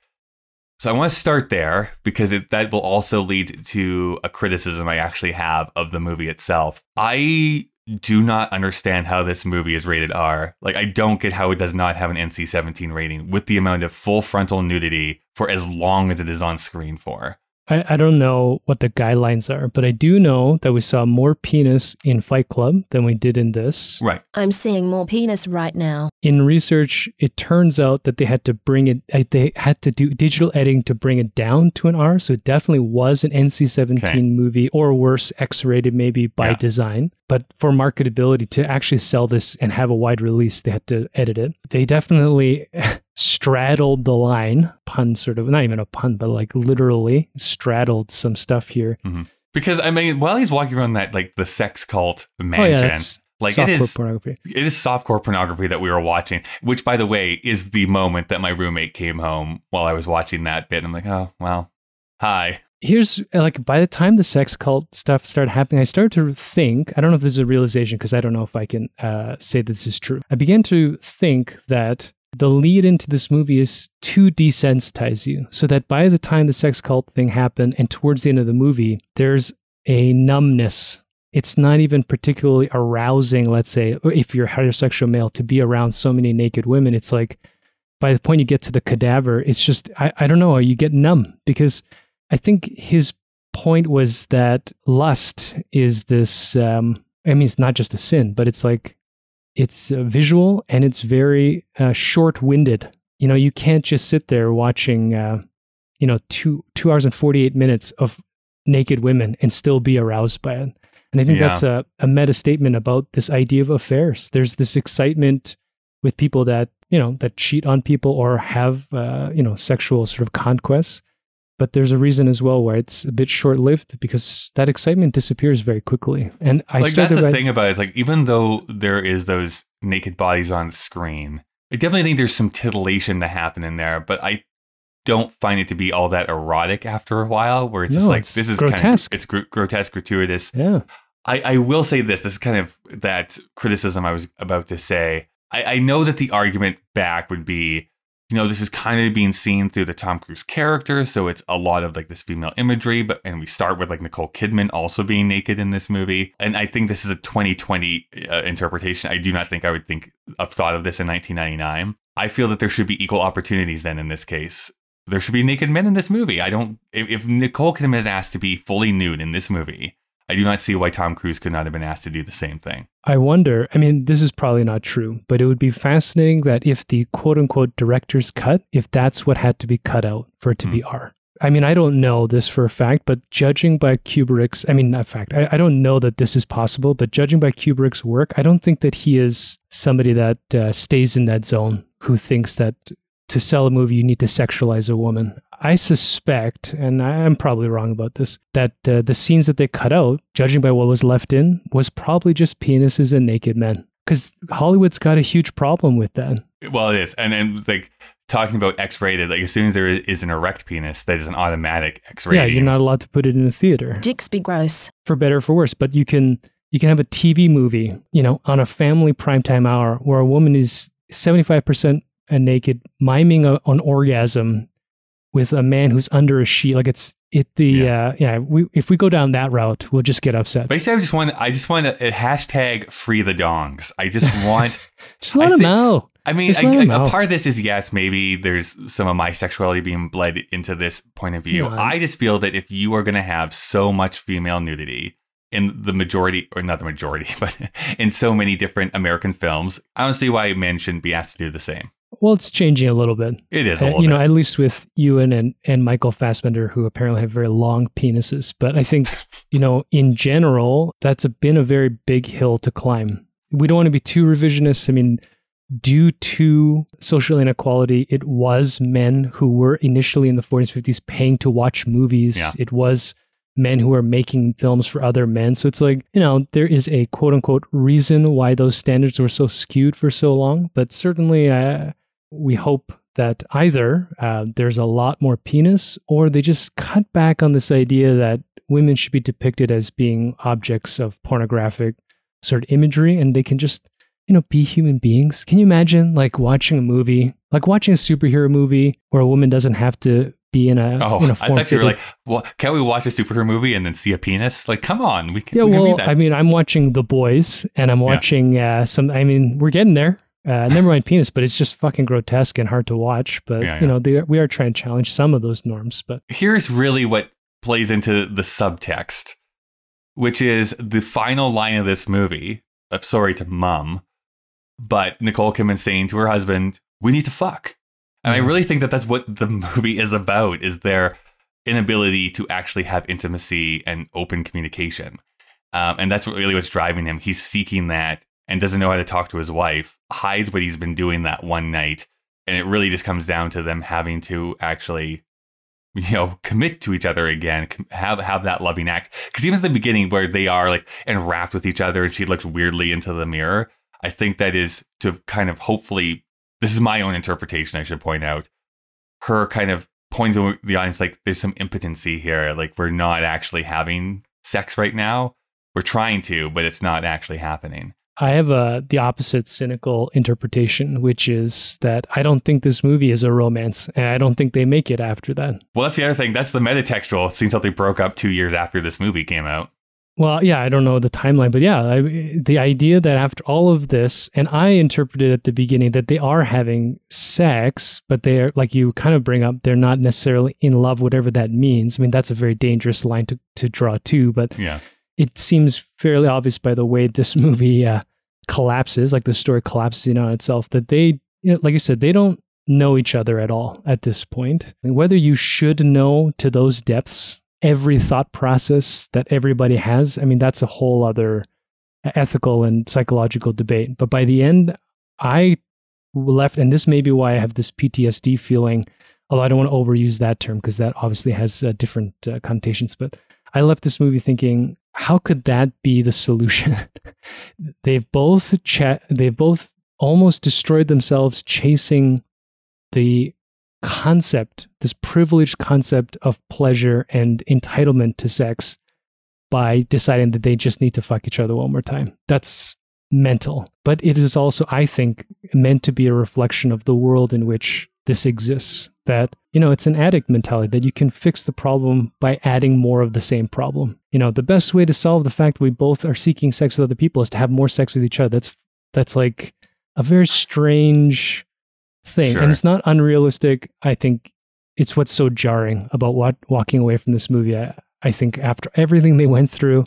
So I want to start there because it, that will also lead to a criticism I actually have of the movie itself. I do not understand how this movie is rated R. Like, I don't get how it does not have an NC 17 rating with the amount of full frontal nudity for as long as it is on screen for. I, I don't know what the guidelines are, but I do know that we saw more penis in Fight Club than we did in this. Right. I'm seeing more penis right now. In research, it turns out that they had to bring it, uh, they had to do digital editing to bring it down to an R. So it definitely was an NC 17 Okay. movie or worse, X rated maybe by Yeah. design. But for marketability, to actually sell this and have a wide release, they had to edit it. They definitely straddled the line, pun sort of, not even a pun, but like literally straddled some stuff here. Because I mean, while he's walking around that like the sex cult Oh, yeah, mansion, like it softcore is pornography. it is softcore pornography that we were watching, which by the way is the moment that my roommate came home while I was watching that bit. I'm like, oh well, hi. here's like by the time the sex cult stuff started happening, I started to think. I don't know if this is a realization because I don't know if I can uh, say this is true. I began to think that the lead into this movie is to desensitize you, so that by the time the sex cult thing happened and towards the end of the movie, there's a numbness. It's not even particularly arousing, let's say, if you're heterosexual male, to be around so many naked women. It's like by the point you get to the cadaver, it's just, I, I don't know, you get numb because I think his point was that lust is this. Um, I mean, it's not just a sin, but it's like it's uh, visual and it's very uh, short-winded. You know, you can't just sit there watching, uh, you know, two two hours and forty-eight minutes of naked women and still be aroused by it. And I think Yeah. that's a, a meta statement about this idea of affairs. There's this excitement with people that you know that cheat on people or have uh, you know sexual sort of conquests but there's a reason as well why it's a bit short-lived because that excitement disappears very quickly and i like that's the thing about it. Is like even though there is those naked bodies on screen, I definitely think there's some titillation to happen in there, but I don't find it to be all that erotic after a while. Where it's just like it's this is grotesque. kind of it's gr- grotesque, gratuitous. yeah I, I will say this. This is kind of that criticism I was about to say. I, I know that the argument back would be, you know, this is kind of being seen through the Tom Cruise character, so it's a lot of like this female imagery. But and we start with like Nicole Kidman also being naked in this movie, and I think this is a 2020 uh, interpretation. I do not think I would think of thought of this in 1999. I feel that there should be equal opportunities then in this case. There should be naked men in this movie. I don't. If, if Nicole Kidman is asked to be fully nude in this movie, I do not see why Tom Cruise could not have been asked to do the same thing. i wonder i mean this is probably not true but it would be fascinating that if the quote-unquote director's cut if that's what had to be cut out for it to be r. I mean i don't know this for a fact but judging by kubrick's i mean not fact I, I don't know that this is possible but judging by kubrick's work i don't think that he is somebody that uh, stays in that zone who thinks that to sell a movie you need to sexualize a woman I suspect, and I- I'm probably wrong about this, that uh, the scenes that they cut out, judging by what was left in, was probably just penises and naked men. Because Hollywood's got a huge problem with that. Well, it is, and then like talking about X-rated, like as soon as there is an erect penis, that is an automatic X-rating. Yeah, you're not allowed to put it in a theater, Dicks be gross. for better or for worse. But you can you can have a TV movie, you know, on a family primetime hour where a woman is 75% naked, miming a, an orgasm with a man who's under a sheet. Like it's it the Yeah. uh, yeah. We if we go down that route, we'll just get upset. Basically, I just want I just want a, a hashtag free the dongs. I just want. Just let I them think- out. I mean, let 'em a- part of this is yes, maybe there's some of my sexuality being bled into this point of view. Yeah. I just feel that if you are going to have so much female nudity in the majority, or not the majority, but in so many different American films, I don't see why men shouldn't be asked to do the same. Well, it's changing a little bit. It is Uh, you know, at least with Ewan and, and Michael Fassbender, who apparently have very long penises. But I think, you know, in general, that's a, been a very big hill to climb. We don't want to be too revisionist. I mean, due to social inequality, it was men who were initially in the 40s, 50s paying to watch movies. Yeah. It was men who are making films for other men. So it's like, you know, there is a quote unquote reason why those standards were so skewed for so long. But certainly, uh, we hope that either uh, there's a lot more penis or they just cut back on this idea that women should be depicted as being objects of pornographic sort of imagery and they can just you know be human beings can you imagine like watching a movie like watching a superhero movie where a woman doesn't have to be in a Oh, in a I thought you were like, well, can't we watch a superhero movie and then see a penis? Like, come on, we can, yeah we can well that. i mean i'm watching the boys and i'm watching uh some i mean we're getting there uh, never mind penis, but it's just fucking grotesque and hard to watch. But Yeah, you know, they, we are trying to challenge some of those norms. But Here's really what plays into the subtext, which is the final line of this movie. I'm sorry to mum, but Nicole Kidman saying to her husband, "We need to fuck," and I really think that that's what the movie is about: is their inability to actually have intimacy and open communication, um, and that's really what's driving him. He's seeking that and doesn't know how to talk to his wife. Hides what he's been doing that one night, and it really just comes down to them having to actually you know commit to each other again have have that loving act because even at the beginning where they are like enwrapped with each other and she looks weirdly into the mirror i think that is to kind of hopefully this is my own interpretation i should point out. Her kind of pointing to the audience like there's some impotency here like we're not actually having sex right now. We're trying to but it's not actually happening. I have a the opposite cynical interpretation, which is that I don't think this movie is a romance, and I don't think they make it after that. well that's the other thing. That's the metatextual it seems like they broke up two years after this movie came out Well, yeah, I don't know the timeline, but yeah, I, the idea that after all of this, and I interpreted at the beginning that they are having sex, but they are like you kind of bring up, they're not necessarily in love, whatever that means. I mean, that's a very dangerous line to to draw too, but yeah it seems fairly obvious by the way this movie uh, collapses, like the story collapses in on itself, that they, you know, like you said, they don't know each other at all at this point. And whether you should know to those depths every thought process that everybody has, I mean, that's a whole other ethical and psychological debate. But by the end, I left, and this may be why I have this PTSD feeling. Although I don't want to overuse that term because that obviously has uh, different uh, connotations, but I left this movie thinking, how could that be the solution? they've both they've both almost destroyed themselves chasing the concept, this privileged concept of pleasure and entitlement to sex by deciding that they just need to fuck each other one more time. That's mental. But it is also, I think, meant to be a reflection of the world in which this exists. That, you know, it's an addict mentality that you can fix the problem by adding more of the same problem. You know, the best way to solve the fact that we both are seeking sex with other people is to have more sex with each other. That's that's like a very strange thing. Sure. And it's not unrealistic. I think it's what's so jarring about what walking away from this movie. I, I think after everything they went through,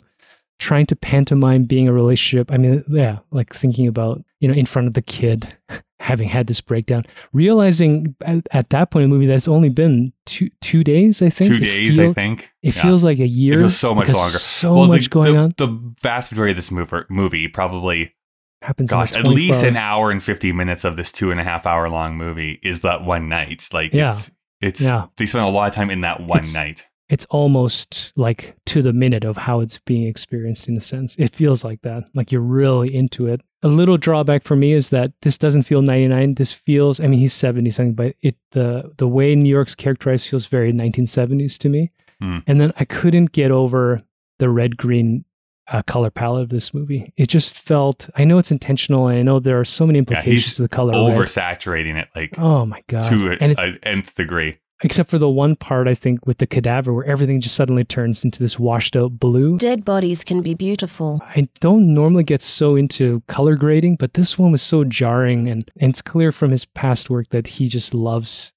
trying to pantomime being a relationship. I mean, yeah, like thinking about, you know, in front of the kid, having had this breakdown, realizing at, at that point in the movie that it's only been two two days, I think. two It days feel- i think It Yeah. feels like a year. It feels so much longer. So Well, the- much going the, on. The vast majority of this movie, movie probably, Happens. gosh, at least an hour and 50 minutes of this two and a half hour long movie is that one night. Like, Yeah. it's, it's, Yeah. they spent a lot of time in that one It's- night. it's almost like to the minute of how it's being experienced in a sense. It feels like that. Like you're really into it. A little drawback for me is that this doesn't feel 99. This feels I mean he's 70 something, but it the the way New York's characterized feels very 1970s to me. Hmm. And then I couldn't get over the red green uh, color palette of this movie. It just felt I know it's intentional and I know there are so many implications he's to the color red. Oversaturating it like Oh my god. to a, and it, a nth degree. except for the one part I think with the cadaver where everything just suddenly turns into this washed out blue. Dead bodies can be beautiful. I don't normally get so into color grading, but this one was so jarring and, and it's clear from his past work that he just loves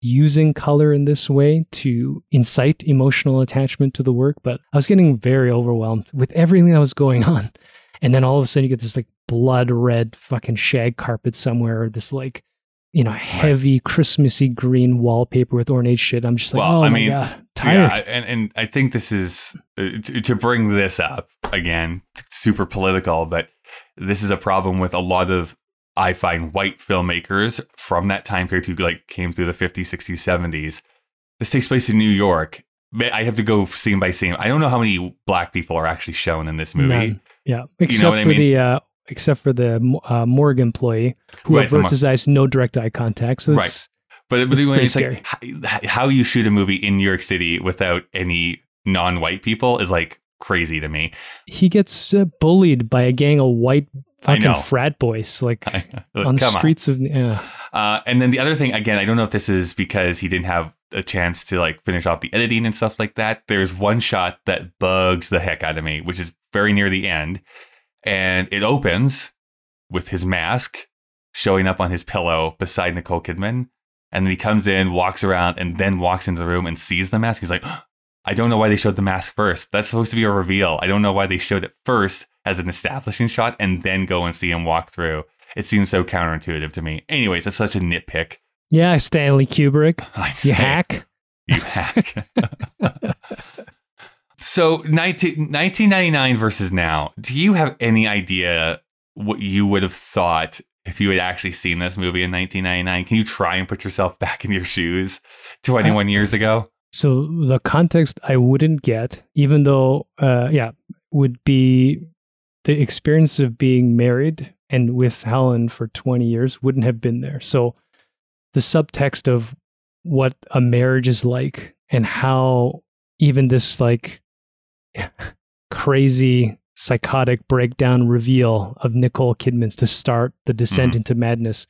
using color in this way to incite emotional attachment to the work, but I was getting very overwhelmed with everything that was going on. And then all of a sudden you get this like blood red fucking shag carpet somewhere or this like you know, heavy Christmassy green wallpaper with ornate shit. I'm just like, Well, oh I my mean, god, tired. Yeah, and and I think this is uh, to, to bring this up again, super political, but this is a problem with a lot of I find white filmmakers from that time period who like came through the 50s, 60s, 70s. This takes place in New York. I have to go scene by scene. I don't know how many black people are actually shown in this movie. None. Yeah, except what I for mean? the uh, except for the uh, morgue employee who Right, the averts his eyes, no direct eye contact. So Right. it's, But, but It's when it's like how you shoot a movie in New York City without any non-white people is like crazy to me. he gets uh, bullied by a gang of white I know. Fucking frat boys, like on the streets of. Yeah, Uh, and then the other thing, again, I don't know if this is because he didn't have a chance to like finish off the editing and stuff like that. There's one shot that bugs the heck out of me, which is very near the end, and it opens with his mask showing up on his pillow beside Nicole Kidman, and then he comes in, walks around, and then walks into the room and sees the mask. He's like, I don't know why they showed the mask first. That's supposed to be a reveal. I don't know why they showed it first as an establishing shot and then go and see him walk through. It seems so counterintuitive to me. Anyways, that's such a nitpick. Yeah, Stanley Kubrick. You hack. You hack. so 19, 1999 versus now. Do you have any idea what you would have thought if you had actually seen this movie in 1999? Can you try and put yourself back in your shoes 21 years ago? So the context I wouldn't get, even though, uh, yeah, would be the experience of being married and with Helen for 20 years wouldn't have been there. So the subtext of what a marriage is like and how even this like crazy psychotic breakdown reveal of Nicole Kidman's to start the descent Mhm. into madness.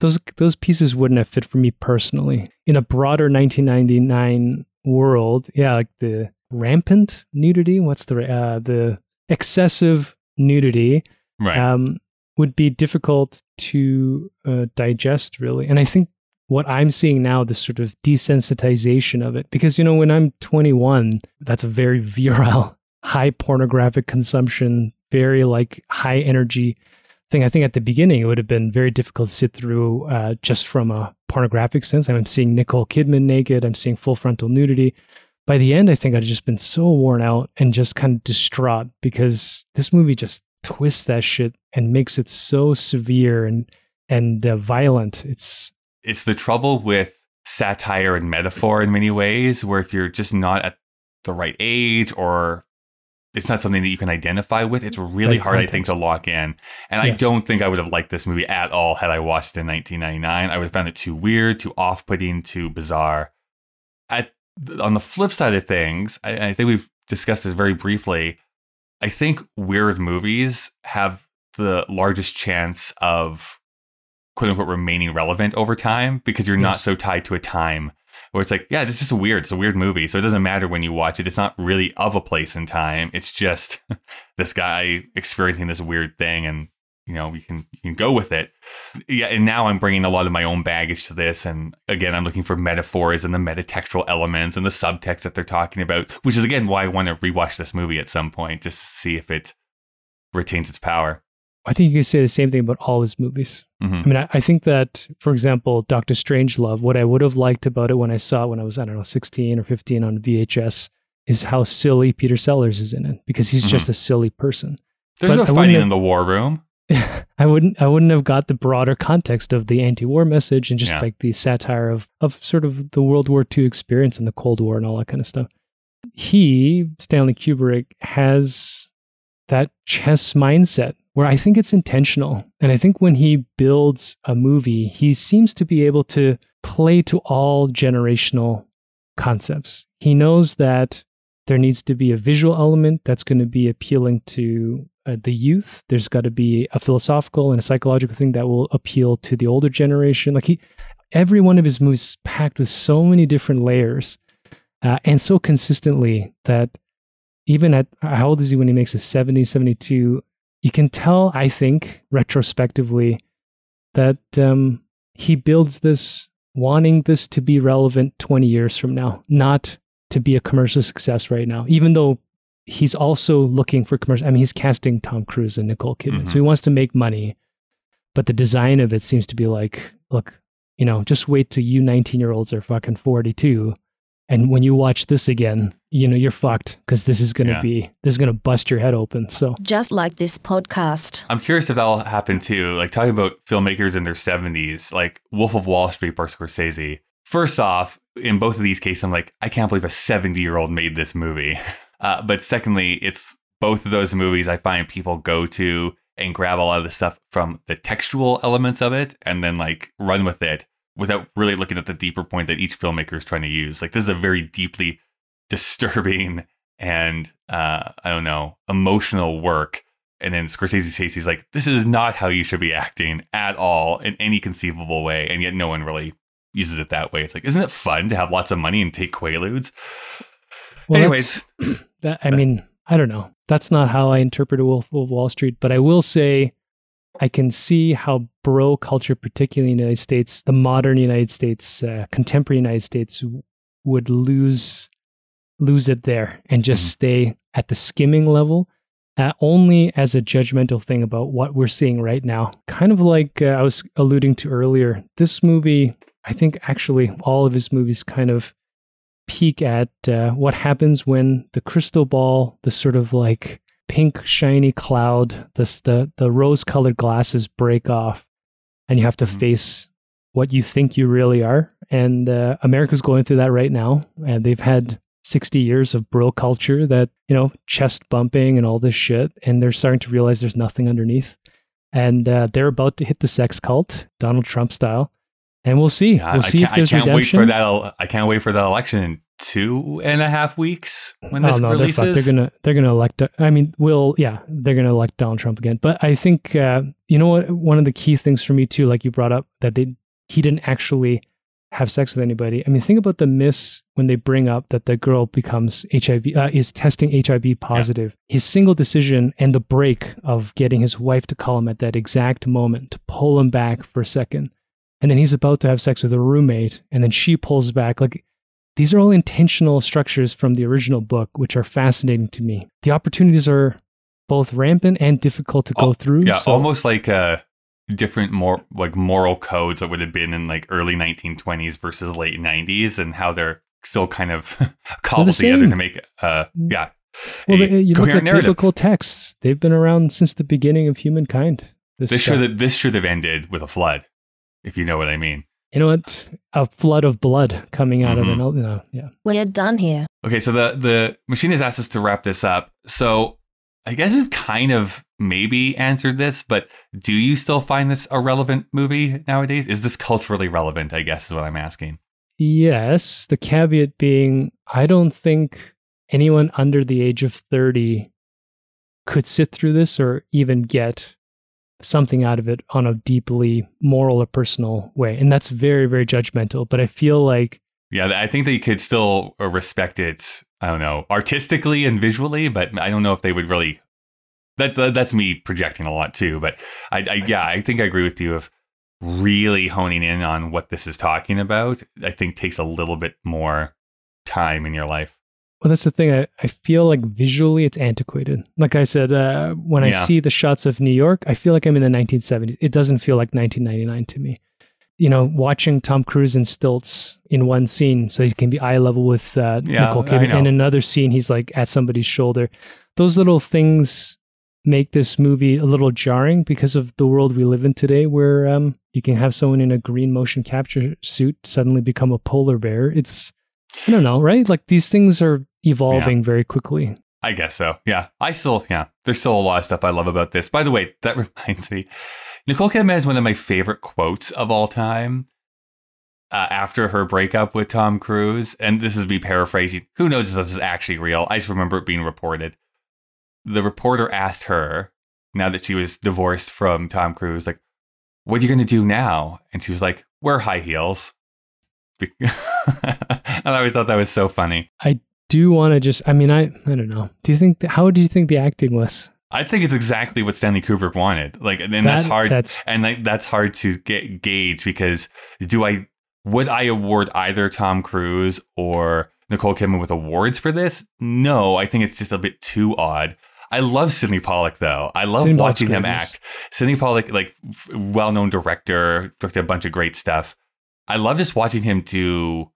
Those those pieces wouldn't have fit for me personally. In a broader 1999 world, yeah, like the rampant nudity, what's the uh, the excessive nudity Right. um, would be difficult to uh, digest, really. And I think what I'm seeing now, this sort of desensitization of it, because, you know, when I'm 21, that's a very virile, high pornographic consumption, very like high energy thing. I think at the beginning, it would have been very difficult to sit through uh, just from a pornographic sense. I'm seeing Nicole Kidman naked, I'm seeing full frontal nudity. By the end, I think I'd just been so worn out and just kind of distraught because this movie just twists that shit and makes it so severe and and uh, violent. It's it's the trouble with satire and metaphor in many ways, where if you're just not at the right age or it's not something that you can identify with, it's really Right hard, I think, to lock in. And I don't think I would have liked this movie at all had I watched it in 1999. I would have found it too weird, too off putting, too bizarre. On the flip side of things, I, I think we've discussed this very briefly. I think weird movies have the largest chance of quote unquote remaining relevant over time because you're not so tied to a time where it's like, yeah, this is just a weird, it's a weird movie. So it doesn't matter when you watch it. It's not really of a place in time. It's just this guy experiencing this weird thing and you know, you can you can go with it. Yeah, and now I'm bringing a lot of my own baggage to this and again, I'm looking for metaphors and the metatextual elements and the subtext that they're talking about, which is again why I want to rewatch this movie at some point just to see if it retains its power. I think you can say the same thing about all his movies. Mhm. I mean, I, I think that, for example, Doctor Strangelove, what I would have liked about it when I saw it when I was, I don't know, 16 or 15 on VHS is how silly Peter Sellers is in it because he's just a silly person. There's But no fighting in the war room. I wouldn't I wouldn't have got the broader context of the anti-war message and just Yeah. like the satire of of sort of the World War II experience and the Cold War and all that kind of stuff. He, Stanley Kubrick, has that chess mindset where I think it's intentional. And I think when he builds a movie, he seems to be able to play to all generational concepts. He knows that there needs to be a visual element that's going to be appealing to uh, the youth. There's got to be a philosophical and a psychological thing that will appeal to the older generation. Like he, every one of his movies packed with so many different layers, uh, and so consistently that even at how old is he when he makes a 70, 72? You can tell, I think, retrospectively, that um, he builds this wanting this to be relevant 20 years from now, not to be a commercial success right now, even though he's also looking for commercial. I mean, he's casting Tom Cruise and Nicole Kidman, so Mhm. he wants to make money. But the design of it seems to be like, look, you know, just wait till you 19 year olds are fucking 42. And when you watch this again, you know, you're fucked because this is going to Yeah. be, this is going to bust your head open. So, Just like this podcast. I'm curious if that'll happen too. Like talking about filmmakers in their 70s, like Wolf of Wall Street by Scorsese. First off, in both of these cases, I'm like, I can't believe a 70 year old made this movie. Uh, but secondly, it's both of those movies I find people go to and grab a lot of the stuff from the textual elements of it and then like run with it without really looking at the deeper point that each filmmaker is trying to use. Like this is a very deeply disturbing and uh, I don't know, emotional work. And then Scorsese he's like, this is not how you should be acting at all in any conceivable way. And yet no one really uses it that way. It's like, isn't it fun to have lots of money and take quaaludes? well, Anyways, that, I mean, I don't know. That's not how I interpret a Wolf of Wall Street, but I will say I can see how bro culture, particularly in the United States, the modern United States, uh, contemporary United States, w- would lose lose it there and just Mhm. stay at the skimming level, uh, only as a judgmental thing about what we're seeing right now. Kind of like uh, I was alluding to earlier, this movie, I think actually all of his movies kind of peek at uh, what happens when the crystal ball, the sort of like pink shiny cloud, this, the the rose colored glasses break off, and you have to Mhm. face what you think you really are. And uh, America's going through that right now, and they've had 60 years of bro culture that you know chest bumping and all this shit, and they're starting to realize there's nothing underneath, and uh, they're about to hit the sex cult, Donald Trump style. And we'll see. Yeah, we'll I see if can't, I can't wait for that. I can't wait for that election in two and a half weeks when this oh no, they're releases. They're gonna they're gonna elect. I mean, will yeah, they're gonna elect Donald Trump again. But I think uh, you know what? One of the key things for me too, like you brought up, that they he didn't actually have sex with anybody. I mean, think about the miss when they bring up that the girl becomes HIV uh, is testing HIV positive. His single decision and the break of getting his wife to call him at that exact moment to pull him back for a second, and then he's about to have sex with a roommate, and then she pulls back like these are all intentional structures from the original book, which are fascinating to me. The opportunities are both rampant and difficult to go Oh, through. Yeah, so- almost like uh, different more like moral codes that would have been in like early 1920s versus late 90s, and how they're still kind of cobbled together to make uh yeah. Well, they, you look at narrative. biblical texts; they've been around since the beginning of humankind. This, This should have this should have ended with a flood, if you know what I mean. you know what? A flood of blood coming out Mhm. of an, you know, yeah. We're done here. Okay, so the the machine has asked us to wrap this up. So I guess we've kind of maybe answered this, but do you still find this a relevant movie nowadays? Is this culturally relevant? I guess is what I'm asking. Yes, the caveat being, I don't think anyone under the age of 30 could sit through this or even get something out of it on a deeply moral or personal way. And that's very, very judgmental. But I feel like, Yeah, I think they could still uh, respect it. I don't know, artistically and visually, but I don't know if they would really. That's uh, that's me projecting a lot too. But I, I yeah, I think I agree with you. Of really honing in on what this is talking about, I think takes a little bit more time in your life. Well, that's the thing. I, I feel like visually it's antiquated. Like I said, uh, when I see the shots of New York, I feel like I'm in the 1970s. It doesn't feel like 1999 to me. You know, watching Tom Cruise in stilts in one scene, so he can be eye level with uh, Yeah, Nicole Kidman, and another scene he's like at somebody's shoulder. Those little things make this movie a little jarring because of the world we live in today, where um, you can have someone in a green motion capture suit suddenly become a polar bear. It's I don't know, right? Like these things are evolving very quickly. I guess so. Yeah. I still, yeah, there's still a lot of stuff I love about this. By the way, that reminds me Nicole Kidman has one of my favorite quotes of all time uh, after her breakup with Tom Cruise. And this is me paraphrasing. Who knows if this is actually real? I just remember it being reported. The reporter asked her, now that she was divorced from Tom Cruise, like, what are you going to do now? And she was like, wear high heels. I always thought that was so funny. I do want to just? I mean, I I don't know. Do you think? How do you think the acting was? I think it's exactly what Stanley Kubrick wanted. Like, and that's hard. That's and like, that's hard to get gauge because do I would I award either Tom Cruise or Nicole Kidman with awards for this? No, I think it's just a bit too odd. I love Sidney Pollack though. I love Sidney watching him act. Sidney Pollack, like well-known director, directed a bunch of great stuff. I love just watching him do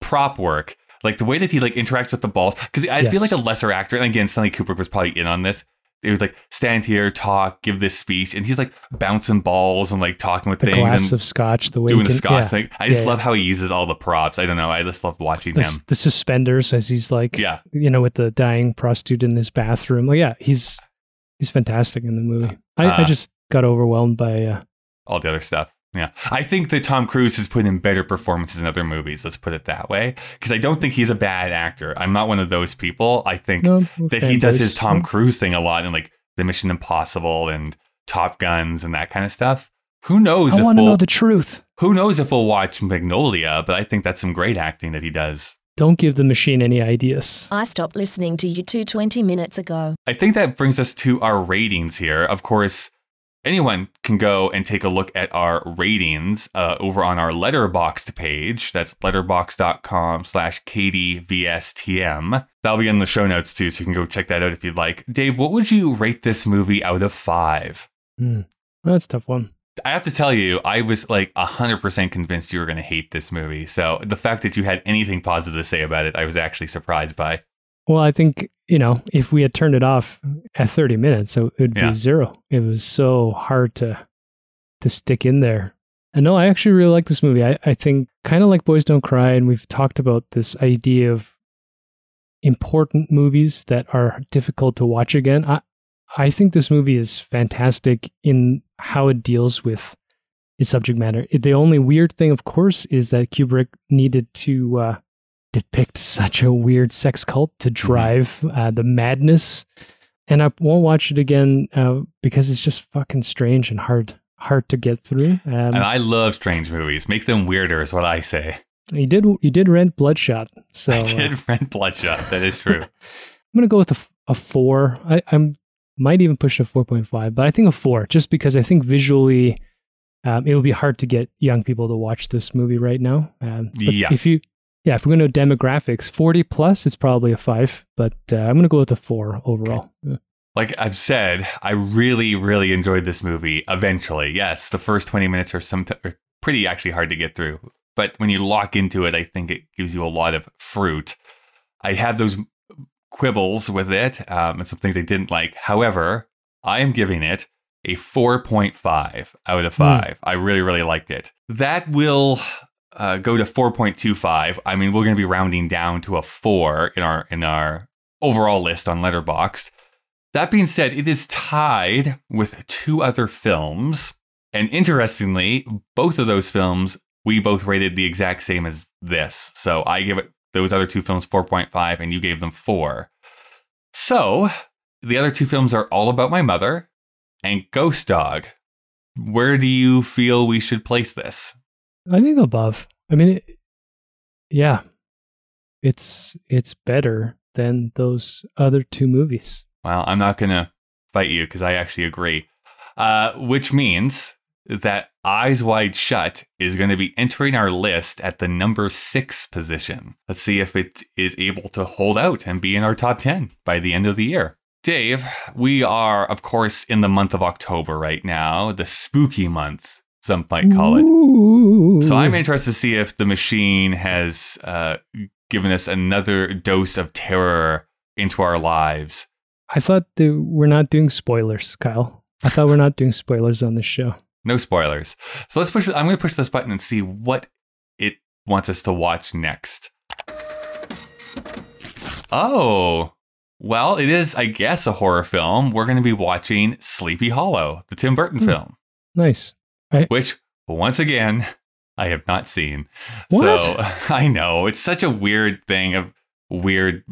prop work, like the way that he like interacts with the balls. Because I Yes. feel like a lesser actor, and again, Stanley Kubrick was probably in on this. It was like stand here, talk, give this speech, and he's like bouncing balls and like talking with the things glass and of scotch. The way doing he the scotch yeah. thing. I just Yeah, love yeah. how he uses all the props. I don't know. I just love watching the, him. the suspenders as he's like, Yeah. you know, with the dying prostitute in his bathroom. Like, yeah, he's he's fantastic in the movie. I, I Uh, just got overwhelmed by. Uh, all the other stuff. Yeah. I think that Tom Cruise has put in better performances in other movies. Let's put it that way. Because I don't think he's a bad actor. I'm not one of those people. I think no, that he does his Tom. Cruise thing a lot in like the Mission Impossible and Top Guns and that kind of stuff. Who knows I want to we'll, know the truth. who knows if we'll watch Magnolia, but I think that's some great acting that he does. Don't give the machine any ideas. I stopped listening to you two 20 minutes ago. I think that brings us to our ratings here. Of course, anyone can go and take a look at our ratings uh, over on our letterboxd page that's letterboxd.com slash kdvstm that'll be in the show notes too so you can go check that out if you'd like dave what would you rate this movie out of five Hmm. That's a tough one. I have to tell you, I was like 100% convinced you were going to hate this movie. So the fact that you had anything positive to say about it, I was actually surprised by. Well, I think, you know, if we had turned it off at 30 minutes, so it would Yeah. be zero. It was so hard to to stick in there. And no, I actually really like this movie. I, I think kind of like Boys Don't Cry, and we've talked about this idea of important movies that are difficult to watch again. I I think this movie is fantastic in how it deals with its subject matter. It- the only weird thing, of course, is that Kubrick needed to uh, depict such a weird sex cult to drive uh, the madness. And I won't watch it again uh, because it's just fucking strange and hard hard to get through. Um, And I love strange movies. Make them weirder, is what I say. you did you did rent Bloodshot, so I uh, did rent Bloodshot. That is true. I'm gonna go with a four. I I'm might even push a four point five, but I think a four, just because I think visually, um, it will be hard to get young people to watch this movie right now. Um, Yeah. If you, yeah, if we're gonna know demographics, forty plus, it's probably a five, but uh, I'm gonna go with a four overall. Yeah. like I've said, I really, really enjoyed this movie. Eventually, yes, the first twenty minutes are some are pretty actually hard to get through, but when you lock into it, I think it gives you a lot of fruit. I have those quibbles with it um, and some things I didn't like. However, I am giving it a four point five out of five. I really, really liked it. That will. Uh, go to 4.25. I mean, we're going to be rounding down to a four in our in our overall list on Letterboxd. That being said, it is tied with two other films. And interestingly, both of those films we both rated the exact same as this. So I give it those other two films 4.5 and you gave them 4. So, the other two films are All About My Mother and Ghost Dog. Where do you feel we should place this? I think above. I mean, it, yeah, it's it's better than those other two movies. Well, I'm not to fight you because I actually agree. Uh, which means that Eyes Wide Shut is going to be entering our list at the number six position. Let's see if it is able to hold out and be in our top 10 by the end of the year. Dave, we are, of course, in the month of October right now, the spooky month, some might call it. Ooh. So I'm interested to see if the machine has uh, given us another dose of terror into our lives. I thought that we're not doing spoilers, Kyle. I thought we're not doing spoilers on this show. No spoilers. So let's push. I'm going to push this button and see what it wants us to watch next. Oh, well, it is, I guess, a horror film. We're going to be watching Sleepy Hollow, the Tim Burton Hmm. film, Nice. Which, once again, I have not seen. What? So I know it's such a weird thing of weird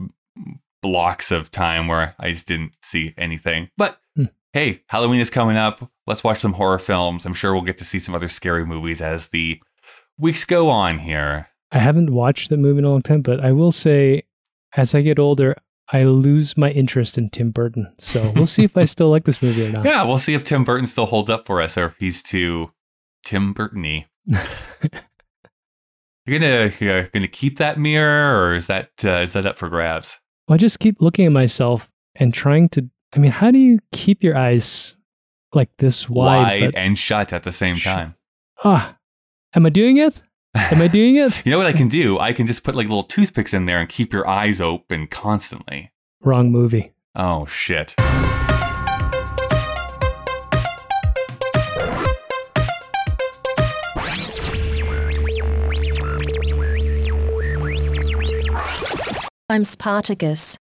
blocks of time where I just didn't see anything. But Hmm. hey, Halloween is coming up. Let's watch some horror films. I'm sure we'll get to see some other scary movies as the weeks go on here. I haven't watched the movie in a long time, but I will say, as I get older, I lose my interest in Tim Burton. So we'll see if I still like this movie or not. Yeah, we'll see if Tim Burton still holds up for us or if he's too Tim Burton-y. You're gonna you're gonna keep that mirror, or is that uh, is that up for grabs? I just keep looking at myself and trying to. I mean, how do you keep your eyes like this wide? Wide and shut at the same Shut. time. ah, am I doing it? Am I doing it? You know what I can do? I can just put like little toothpicks in there and keep your eyes open constantly. Wrong movie. Oh shit. I'm Spartacus.